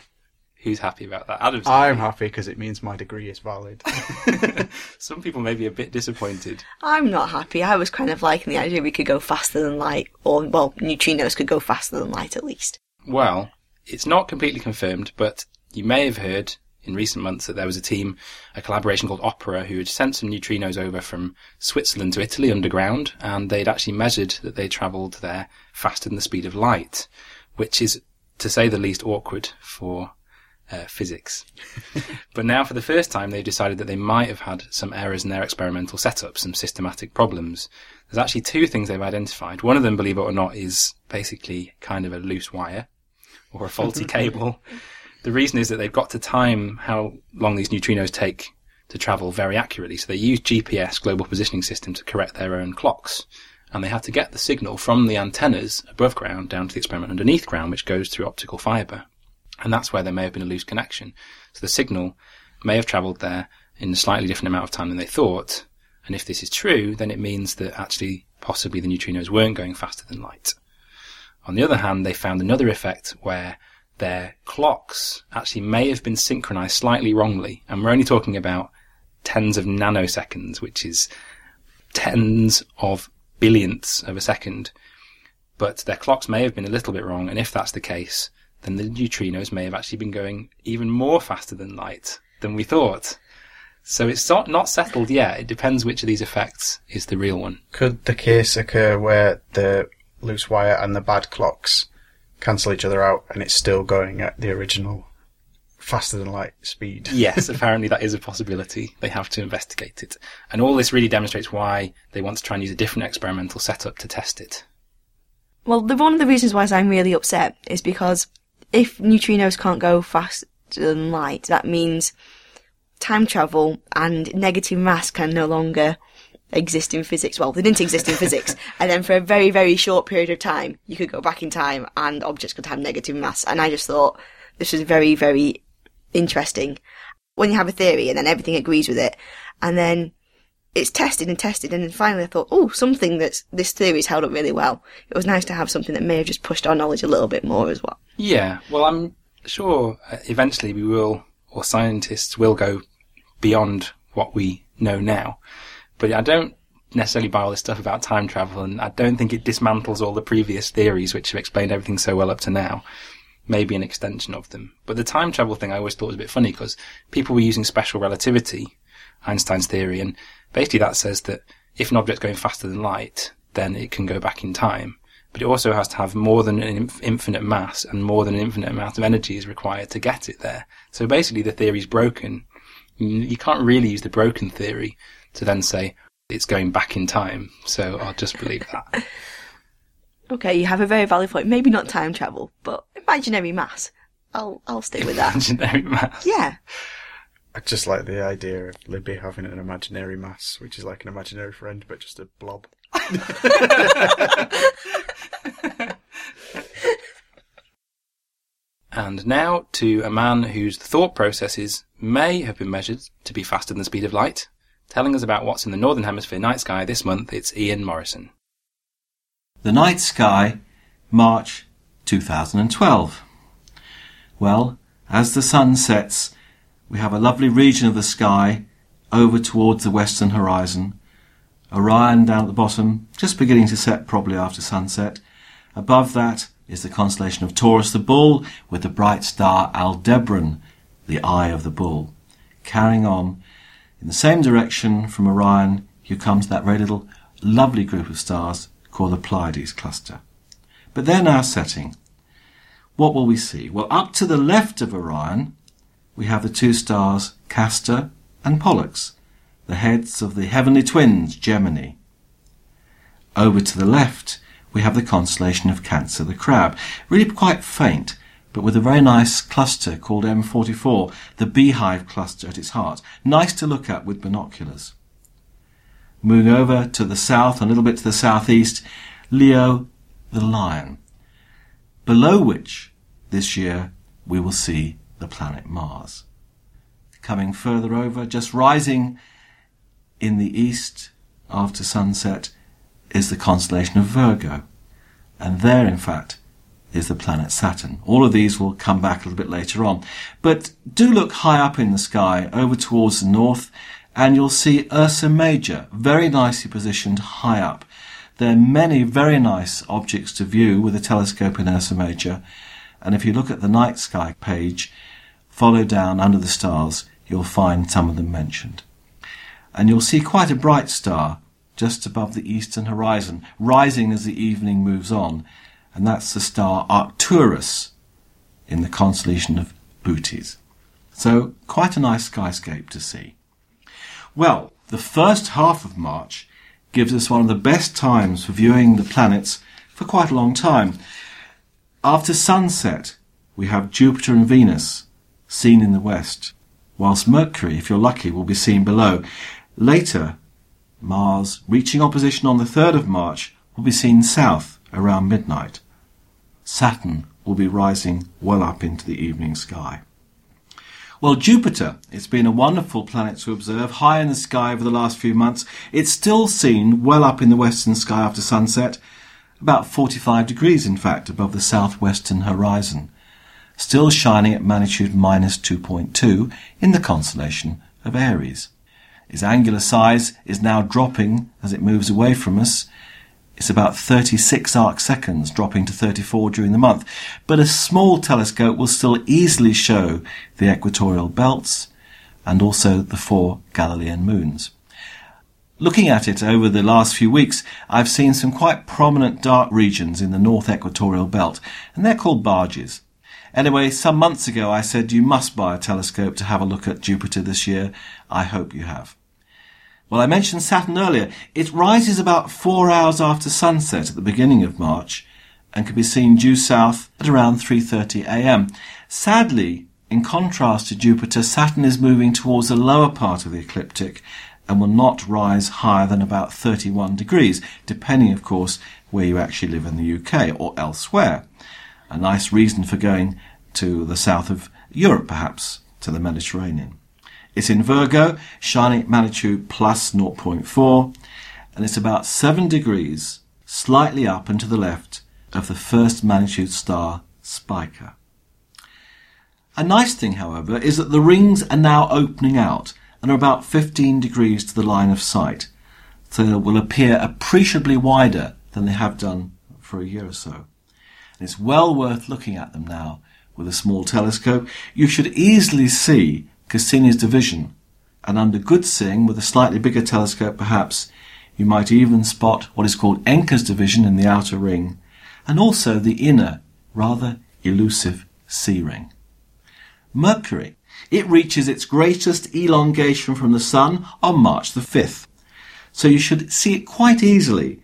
Who's happy about that? Adam's I'm happy because it means my degree is valid. Some people may be a bit disappointed. I'm not happy. I was kind of liking the idea we could go faster than light, or, well, neutrinos could go faster than light at least. Well, it's not completely confirmed, but you may have heard in recent months that there was a team, a collaboration called Opera, who had sent some neutrinos over from Switzerland to Italy underground, and they'd actually measured that they travelled there faster than the speed of light, which is, to say the least, awkward for uh, physics. but now, for the first time, they've decided that they might have had some errors in their experimental setup, some systematic problems. There's actually two things they've identified. One of them, believe it or not, is basically kind of a loose wire or a faulty cable. The reason is that they've got to time how long these neutrinos take to travel very accurately. So they use GPS, Global Positioning System, to correct their own clocks. And they have to get the signal from the antennas above ground down to the experiment underneath ground, which goes through optical fibre. And that's where there may have been a loose connection. So the signal may have travelled there in a slightly different amount of time than they thought. And if this is true, then it means that actually possibly the neutrinos weren't going faster than light. On the other hand, they found another effect where their clocks actually may have been synchronized slightly wrongly. And we're only talking about tens of nanoseconds, which is tens of billionths of a second. But their clocks may have been a little bit wrong. And if that's the case, then the neutrinos may have actually been going even more faster than light than we thought. So it's not, not settled yet. It depends which of these effects is the real one. Could the case occur where the loose wire and the bad clocks cancel each other out and it's still going at the original faster than light speed? Yes, apparently that is a possibility. They have to investigate it. And all this really demonstrates why they want to try and use a different experimental setup to test it. Well, the, one of the reasons why I'm really upset is because if neutrinos can't go faster than light, that means time travel and negative mass can no longer exist in physics. Well, they didn't exist in physics. And then for a very, very short period of time, you could go back in time and objects could have negative mass. And I just thought this was very, very interesting. When you have a theory and then everything agrees with it, and then it's tested and tested, and then finally I thought, oh, something that's this theory's held up really well. It was nice to have something that may have just pushed our knowledge a little bit more as well. Yeah, well, I'm sure uh, eventually we will, or scientists will go beyond what we know now. But I don't necessarily buy all this stuff about time travel, and I don't think it dismantles all the previous theories which have explained everything so well up to now. Maybe an extension of them. But the time travel thing I always thought was a bit funny because people were using special relativity, Einstein's theory, and basically that says that if an object's going faster than light, then it can go back in time. But it also has to have more than an infinite mass and more than an infinite amount of energy is required to get it there. So basically the theory's broken. You can't really use the broken theory to then say it's going back in time. So I'll just believe that. Okay, you have a very valid point. Maybe not time travel, but imaginary mass. I'll I'll stick with that. Imaginary mass. Yeah. I just like the idea of Libby having an imaginary mass, which is like an imaginary friend, but just a blob. And now to a man whose thought processes may have been measured to be faster than the speed of light. Telling us about what's in the Northern Hemisphere night sky this month, it's Ian Morison. The Night Sky, March 2012. Well, as the sun sets, we have a lovely region of the sky over towards the western horizon. Orion down at the bottom, just beginning to set probably after sunset. Above that is the constellation of Taurus the Bull with the bright star Aldebaran, the eye of the bull. Carrying on in the same direction from Orion, you come to that very little lovely group of stars called the Pleiades cluster. But they're now setting. What will we see? Well, up to the left of Orion, we have the two stars Castor and Pollux, the heads of the heavenly twins Gemini. Over to the left, we have the constellation of Cancer the Crab, really quite faint, but with a very nice cluster called M44, the beehive cluster at its heart. Nice to look at with binoculars. Moving over to the south, a little bit to the southeast, Leo the lion, below which this year we will see the planet Mars. Coming further over, just rising in the east after sunset, is the constellation of Virgo. And there, in fact, is the planet Saturn. All of these will come back a little bit later on. But do look high up in the sky, over towards the north, and you'll see Ursa Major, very nicely positioned high up. There are many very nice objects to view with a telescope in Ursa Major, and if you look at the night sky page, follow down under the stars, you'll find some of them mentioned. And you'll see quite a bright star just above the eastern horizon, rising as the evening moves on, and that's the star Arcturus in the constellation of Bootes. So, quite a nice skyscape to see. Well, the first half of March gives us one of the best times for viewing the planets for quite a long time. After sunset, we have Jupiter and Venus seen in the west, whilst Mercury, if you're lucky, will be seen below. Later, Mars, reaching opposition on the 3rd of March, will be seen south around midnight. Saturn will be rising well up into the evening sky. Well, Jupiter, it's been a wonderful planet to observe high in the sky over the last few months. It's still seen well up in the western sky after sunset, about 45 degrees in fact above the southwestern horizon. Still shining at magnitude minus 2.2 in the constellation of Aries. Its angular size is now dropping as it moves away from us. It's about 36 arc seconds, dropping to 34 during the month. But a small telescope will still easily show the equatorial belts and also the four Galilean moons. Looking at it over the last few weeks, I've seen some quite prominent dark regions in the north equatorial belt, and they're called barges. Anyway, some months ago I said you must buy a telescope to have a look at Jupiter this year. I hope you have. Well, I mentioned Saturn earlier. It rises about four hours after sunset at the beginning of March and can be seen due south at around 3.30 a.m. Sadly, in contrast to Jupiter, Saturn is moving towards the lower part of the ecliptic and will not rise higher than about 31 degrees, depending, of course, where you actually live in the UK or elsewhere. A nice reason for going to the south of Europe, perhaps, to the Mediterranean. It's in Virgo, shining at magnitude plus 0.4, and it's about 7 degrees slightly up and to the left of the first magnitude star, Spica. A nice thing, however, is that the rings are now opening out and are about 15 degrees to the line of sight, so they will appear appreciably wider than they have done for a year or so. And it's well worth looking at them now with a small telescope. You should easily see Cassini's division, and under good seeing, with a slightly bigger telescope perhaps, you might even spot what is called Encke's division in the outer ring, and also the inner, rather elusive C ring. Mercury. It reaches its greatest elongation from the Sun on March the 5th. So you should see it quite easily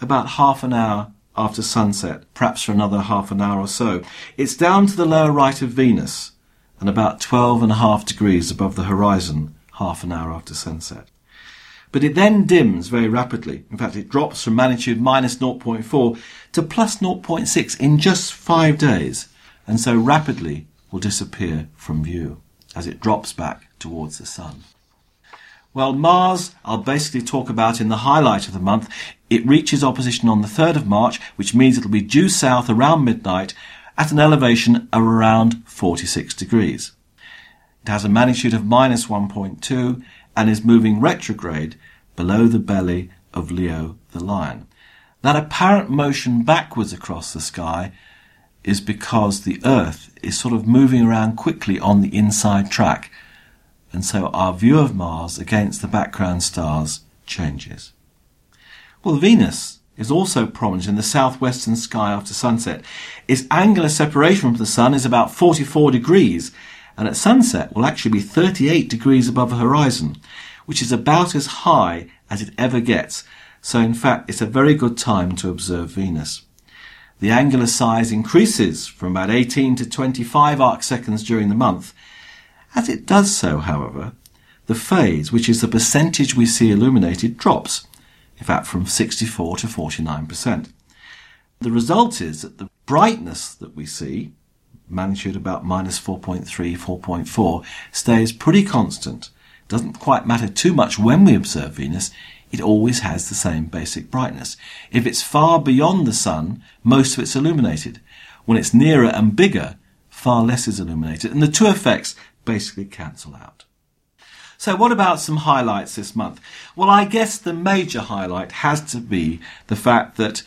about half an hour after sunset, perhaps for another half an hour or so. It's down to the lower right of Venus, and about twelve and a half degrees above the horizon half an hour after sunset. But it then dims very rapidly. In fact, it drops from magnitude minus 0.4 to plus 0.6 in just five days, and so rapidly will disappear from view as it drops back towards the sun. Well, Mars, I'll basically talk about in the highlight of the month. It reaches opposition on the 3rd of March, which means it'll be due south around midnight at an elevation of around 46 degrees. It has a magnitude of minus 1.2 and is moving retrograde below the belly of Leo the lion. That apparent motion backwards across the sky is because the Earth is sort of moving around quickly on the inside track, and so our view of Mars against the background stars changes. Well, Venus is also prominent in the southwestern sky after sunset. Its angular separation from the sun is about 44 degrees, and at sunset will actually be 38 degrees above the horizon, which is about as high as it ever gets. So in fact, it's a very good time to observe Venus. The angular size increases from about 18 to 25 arc seconds during the month. As it does so, however, the phase, which is the percentage we see illuminated, drops in fact from 64 to 49%. The result is that the brightness that we see, magnitude about minus 4.3, 4.4, stays pretty constant. Doesn't quite matter too much when we observe Venus, it always has the same basic brightness. If it's far beyond the Sun, most of it's illuminated. When it's nearer and bigger, far less is illuminated, and the two effects basically cancel out. So what about some highlights this month? Well, I guess the major highlight has to be the fact that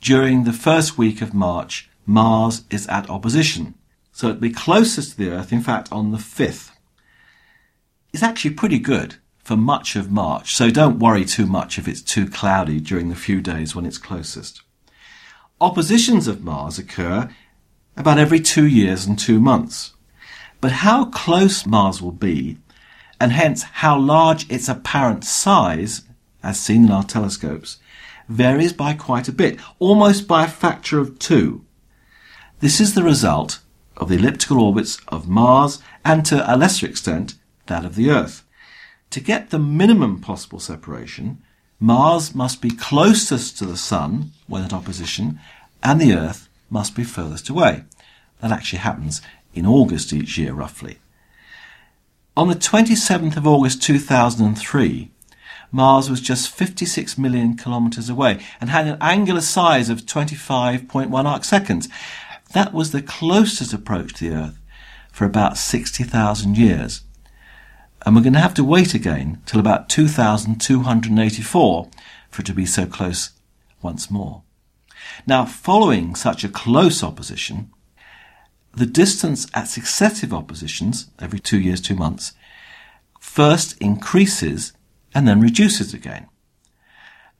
during the first week of March, Mars is at opposition. So it'll be closest to the Earth, in fact, on the 5th. It's actually pretty good for much of March, so don't worry too much if it's too cloudy during the few days when it's closest. Oppositions of Mars occur about every two years and two months. But how close Mars will be and hence how large its apparent size, as seen in our telescopes, varies by quite a bit, almost by a factor of two. This is the result of the elliptical orbits of Mars and to a lesser extent that of the Earth. To get the minimum possible separation, Mars must be closest to the Sun when at opposition, and the Earth must be furthest away. That actually happens in August each year, roughly. On the 27th of August 2003, Mars was just 56 million kilometres away and had an angular size of 25.1 arc seconds. That was the closest approach to the Earth for about 60,000 years. And we're going to have to wait again till about 2284 for it to be so close once more. Now, following such a close opposition, the distance at successive oppositions, every two years, two months, first increases and then reduces again.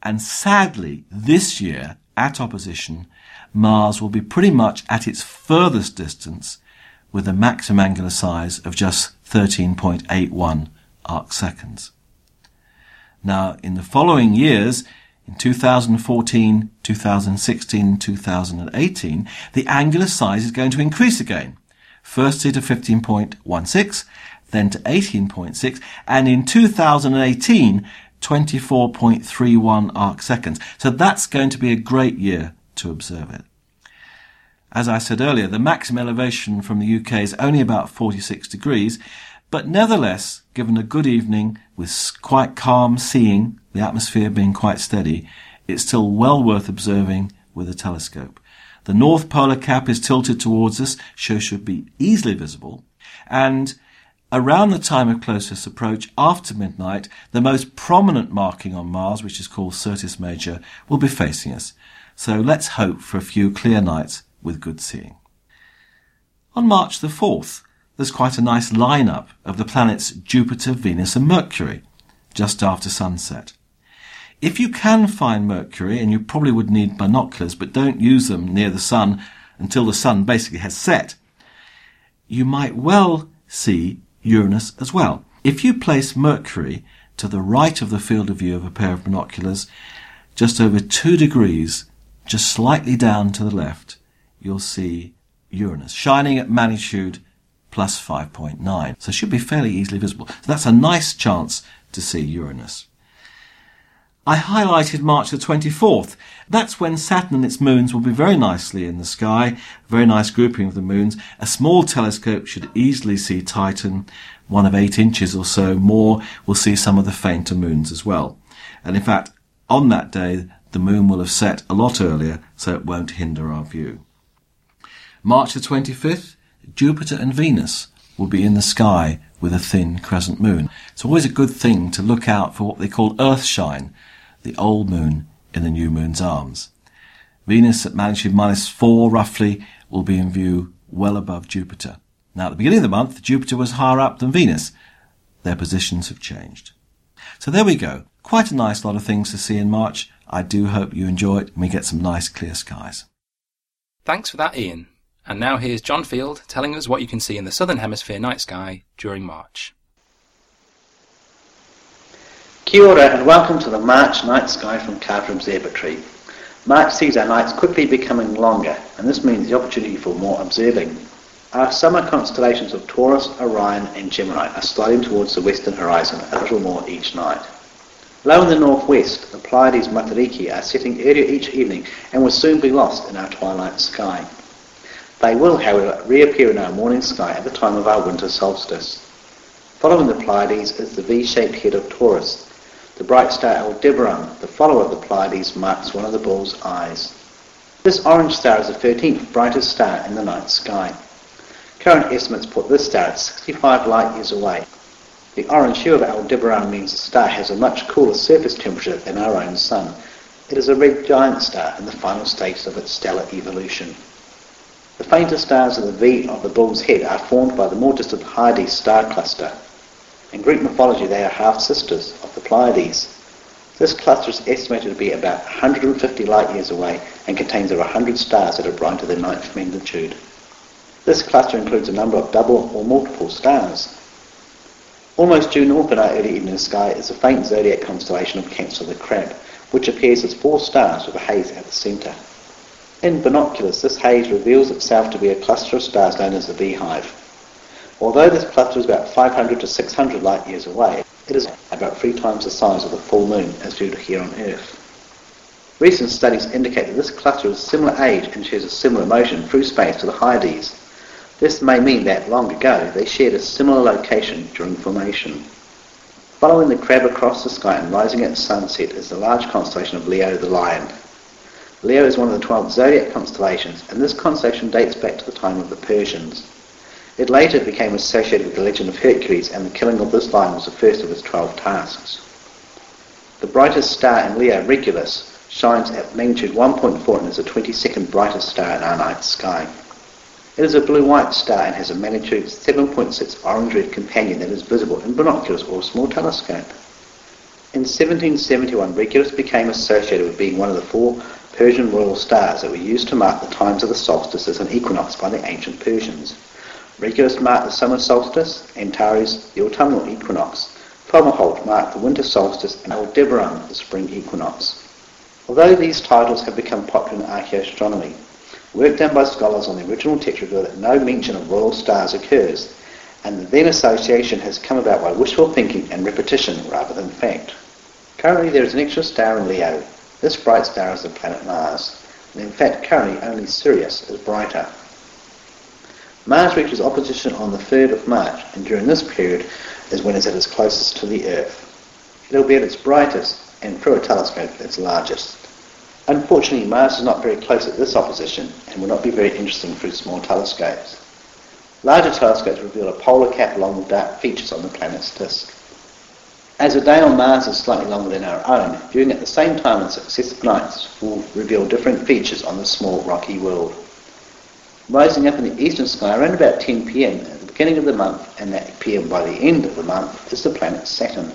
And sadly, this year, at opposition, Mars will be pretty much at its furthest distance with a maximum angular size of just 13.81 arc seconds. Now, in the following years, in 2014, 2016, 2018, the angular size is going to increase again. Firstly to 15.16, then to 18.6, and in 2018, 24.31 arc seconds. So that's going to be a great year to observe it. As I said earlier, the maximum elevation from the UK is only about 46 degrees, but nevertheless, given a good evening with quite calm seeing, the atmosphere being quite steady, it's still well worth observing with a telescope. The north polar cap is tilted towards us, so should be easily visible, and around the time of closest approach after midnight, the most prominent marking on Mars, which is called Syrtis Major, will be facing us. So let's hope for a few clear nights with good seeing. On March the 4th, there's quite a nice lineup of the planets Jupiter, Venus and Mercury, just after sunset. If you can find Mercury, and you probably would need binoculars, but don't use them near the sun until the sun basically has set, you might well see Uranus as well. If you place Mercury to the right of the field of view of a pair of binoculars, just over two degrees, just slightly down to the left, you'll see Uranus shining at magnitude plus 5.9. So it should be fairly easily visible. So that's a nice chance to see Uranus. I highlighted March the 24th. That's when Saturn and its moons will be very nicely in the sky, very nice grouping of the moons. A small telescope should easily see Titan, one of eight inches or so more will see some of the fainter moons as well. And in fact, on that day, the moon will have set a lot earlier, so it won't hinder our view. March the 25th, Jupiter and Venus will be in the sky with a thin crescent moon. It's always a good thing to look out for what they call earthshine, the old moon in the new moon's arms. Venus at magnitude minus four roughly will be in view well above Jupiter. Now at the beginning of the month, Jupiter was higher up than Venus. Their positions have changed. So there we go. Quite a nice lot of things to see in March. I do hope you enjoy it and we get some nice clear skies. Thanks for that, Ian. And now here's John Field telling us what you can see in the Southern Hemisphere night sky during March. Kia ora and welcome to the March night sky from Carter Observatory. March sees our nights quickly becoming longer and this means the opportunity for more observing. Our summer constellations of Taurus, Orion and Gemini are sliding towards the western horizon a little more each night. Low in the northwest, the Pleiades Matariki are setting earlier each evening and will soon be lost in our twilight sky. They will, however, reappear in our morning sky at the time of our winter solstice. Following the Pleiades is the V-shaped head of Taurus. The bright star Aldebaran, the follower of the Pleiades, marks one of the bull's eyes. This orange star is the 13th brightest star in the night sky. Current estimates put this star at 65 light years away. The orange hue of Aldebaran means the star has a much cooler surface temperature than our own Sun. It is a red giant star in the final stages of its stellar evolution. The fainter stars of the V of the bull's head are formed by the more distant Hyades star cluster. In Greek mythology they are half-sisters of the Pleiades. This cluster is estimated to be about 150 light years away and contains over 100 stars that are brighter than ninth magnitude. This cluster includes a number of double or multiple stars. Almost due north in our early evening sky is the faint zodiac constellation of Cancer the Crab, which appears as four stars with a haze at the centre. In binoculars, this haze reveals itself to be a cluster of stars known as the Beehive. Although this cluster is about 500 to 600 light years away, it is about three times the size of the full moon as viewed here on Earth. Recent studies indicate that this cluster is similar age and shares a similar motion through space to the Hyades. This may mean that long ago they shared a similar location during formation. Following the crab across the sky and rising at sunset is the large constellation of Leo the Lion. Leo is one of the 12 zodiac constellations and this constellation dates back to the time of the Persians. It later became associated with the legend of Hercules, and the killing of this lion was the first of his twelve tasks. The brightest star in Leo, Regulus, shines at magnitude 1.4 and is the 22nd brightest star in our night sky. It is a blue-white star and has a magnitude 7.6 orange-red companion that is visible in binoculars or a small telescope. In 1771, Regulus became associated with being one of the four Persian royal stars that were used to mark the times of the solstices and equinox by the ancient Persians. Regulus marked the summer solstice, Antares the autumnal equinox, Fomalhaut marked the winter solstice, and Aldebaran the spring equinox. Although these titles have become popular in archaeoastronomy, work done by scholars on the original text reveal that no mention of royal stars occurs, and the then association has come about by wishful thinking and repetition rather than fact. Currently there is an extra star in Leo. This bright star is the planet Mars, and in fact currently only Sirius is brighter. Mars reaches opposition on the 3rd of March, and during this period is when it's at its closest to the Earth. It will be at its brightest, and through a telescope its largest. Unfortunately, Mars is not very close at this opposition, and will not be very interesting through small telescopes. Larger telescopes reveal a polar cap along with dark features on the planet's disk. As a day on Mars is slightly longer than our own, viewing at the same time on successive nights will reveal different features on this small rocky world rising up in the eastern sky around about 10 pm at the beginning of the month and that pm by the end of the month is the planet Saturn.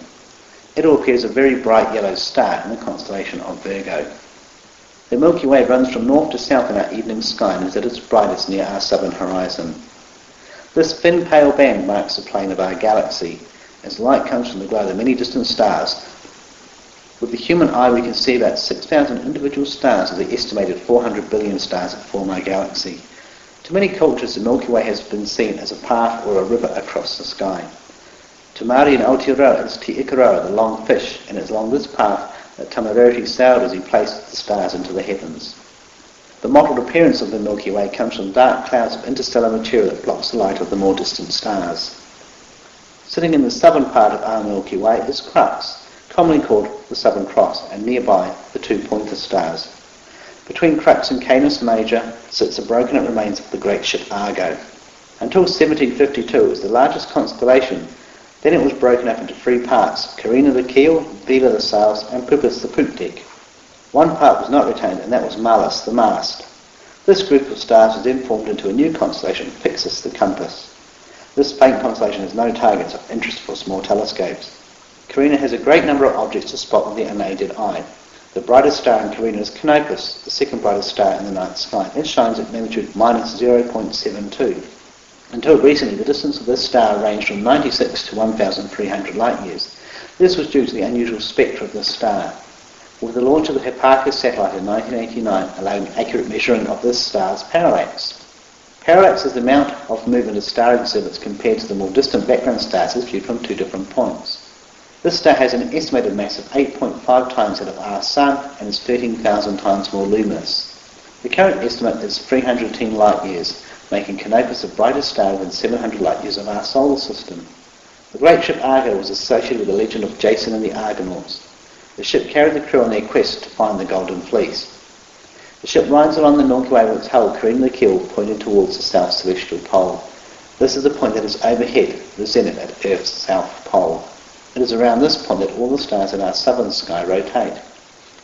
It all appears a very bright yellow star in the constellation of Virgo. The Milky Way runs from north to south in our evening sky and is at its brightest near our southern horizon. This thin pale band marks the plane of our galaxy as light comes from the glow of the many distant stars. With the human eye we can see about 6,000 individual stars of the estimated 400 billion stars that form our galaxy. To many cultures, the Milky Way has been seen as a path or a river across the sky. To Māori and Aotearoa, it's Te Ikaroa, the long fish, and it's along this path that Tamarereti sailed as he placed the stars into the heavens. The mottled appearance of the Milky Way comes from dark clouds of interstellar material that blocks the light of the more distant stars. Sitting in the southern part of our Milky Way is Crux, commonly called the Southern Cross, and nearby the two pointer stars. Between Crux and Canis Major sits the broken up remains of the great ship Argo. Until 1752 it was the largest constellation. Then it was broken up into three parts, Carina the keel, Vela the sails, and Puppis the poop deck. One part was not retained, and that was Malus the mast. This group of stars was then formed into a new constellation, Pyxis the compass. This faint constellation has no targets of interest for small telescopes. Carina has a great number of objects to spot with the unaided eye. The brightest star in Carina is Canopus, the second brightest star in the night sky. It shines at magnitude minus 0.72. Until recently, the distance of this star ranged from 96 to 1,300 light years. This was due to the unusual spectra of this star. With the launch of the Hipparcos satellite in 1989 allowing accurate measuring of this star's parallax. Parallax is the amount of movement a star exhibits compared to the more distant background stars as viewed from two different points. This star has an estimated mass of 8.5 times that of our Sun and is 13,000 times more luminous. The current estimate is 310 light years. making Canopus the brightest star within 700 light years of our solar system. The great ship Argo was associated with the legend of Jason and the Argonauts. The ship carried the crew on their quest to find the Golden Fleece. The ship rides along the Milky Way with its hull careening the keel pointing towards the south celestial pole. This is the point that is overhead, the zenith at Earth's south pole. It is around this point that all the stars in our southern sky rotate.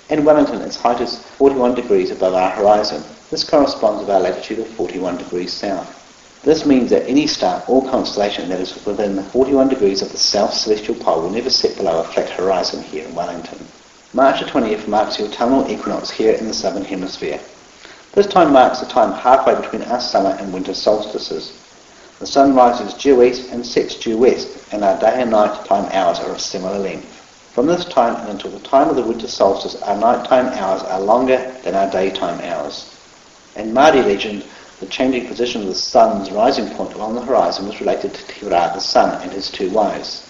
In Wellington, its height is 41 degrees above our horizon. This corresponds with our latitude of 41 degrees south. This means that any star or constellation that is within 41 degrees of the south celestial pole will never set below a flat horizon here in Wellington. March the 20th marks the autumnal equinox here in the southern hemisphere. This time marks the time halfway between our summer and winter solstices. The sun rises due east and sets due west, and our day and night time hours are of similar length. From this time and until the time of the winter solstice, our nighttime hours are longer than our daytime hours. In Māori legend, the changing position of the sun's rising point along the horizon was related to Te Ra, the sun, and his two wives.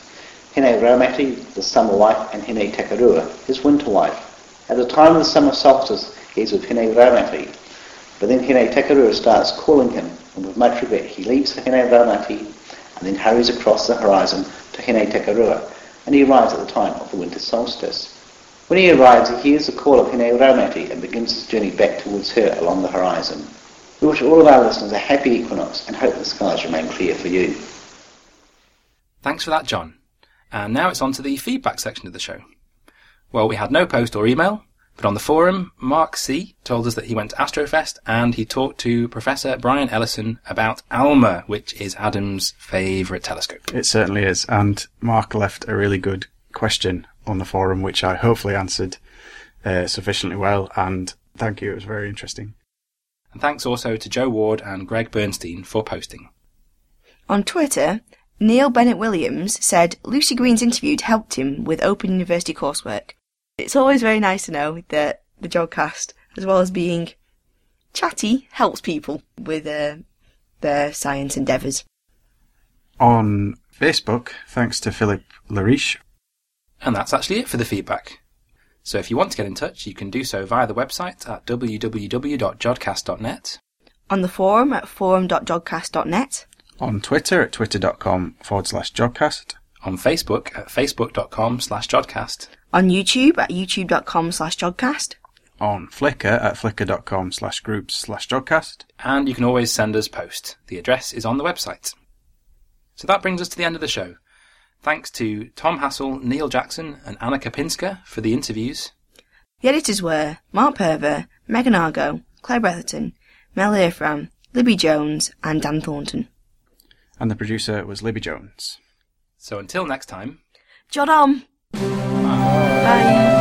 Hine Raumati, the summer wife, and Hine Takarua, his winter wife. At the time of the summer solstice, he is with Hine Raumati, but then Hine Takarua starts calling him, and with much regret he leaves Hine Raumati and then hurries across the horizon to Hine Takarua, and he arrives at the time of the winter solstice. When he arrives, he hears the call of Hine Raumati and begins his journey back towards her along the horizon. We wish all of our listeners a happy equinox and hope the skies remain clear for you. Thanks for that, John. And now it's on to the feedback section of the show. Well, we had no post or email, but on the forum, Mark C. told us that he went to Astrofest and he talked to Professor Brian Ellison about ALMA, which is Adam's favourite telescope. It certainly is. And Mark left a really good question on the forum, which I hopefully answered uh, sufficiently well. And thank you. It was very interesting. And thanks also to Joe Ward and Greg Bernstein for posting. On Twitter, Neil Bennett Williams said Lucy Green's interview helped him with Open University coursework. It's always very nice to know that the Jodcast, as well as being chatty, helps people with uh, their science endeavours. On Facebook, thanks to Philip Lariche. And that's actually it for the feedback. So if you want to get in touch, you can do so via the website at www.jodcast.net. On the forum at forum.jodcast.net. On Twitter at twitter.com forward slash jodcast. On Facebook at facebook.com slash jodcast. On YouTube at youtube.com slash jodcast. On Flickr at flickr.com slash groups slash jodcast. And you can always send us post. The address is on the website. So that brings us to the end of the show. Thanks to Tom Hassall, Neal Jackson, and Anna Kapinska for the interviews. The editors were Mark Purver, Megan Argo, Claire Bretherton, Mel Irfan, Libby Jones, and Dan Thornton. And the producer was Libby Jones. So until next time, Jod on! 欢。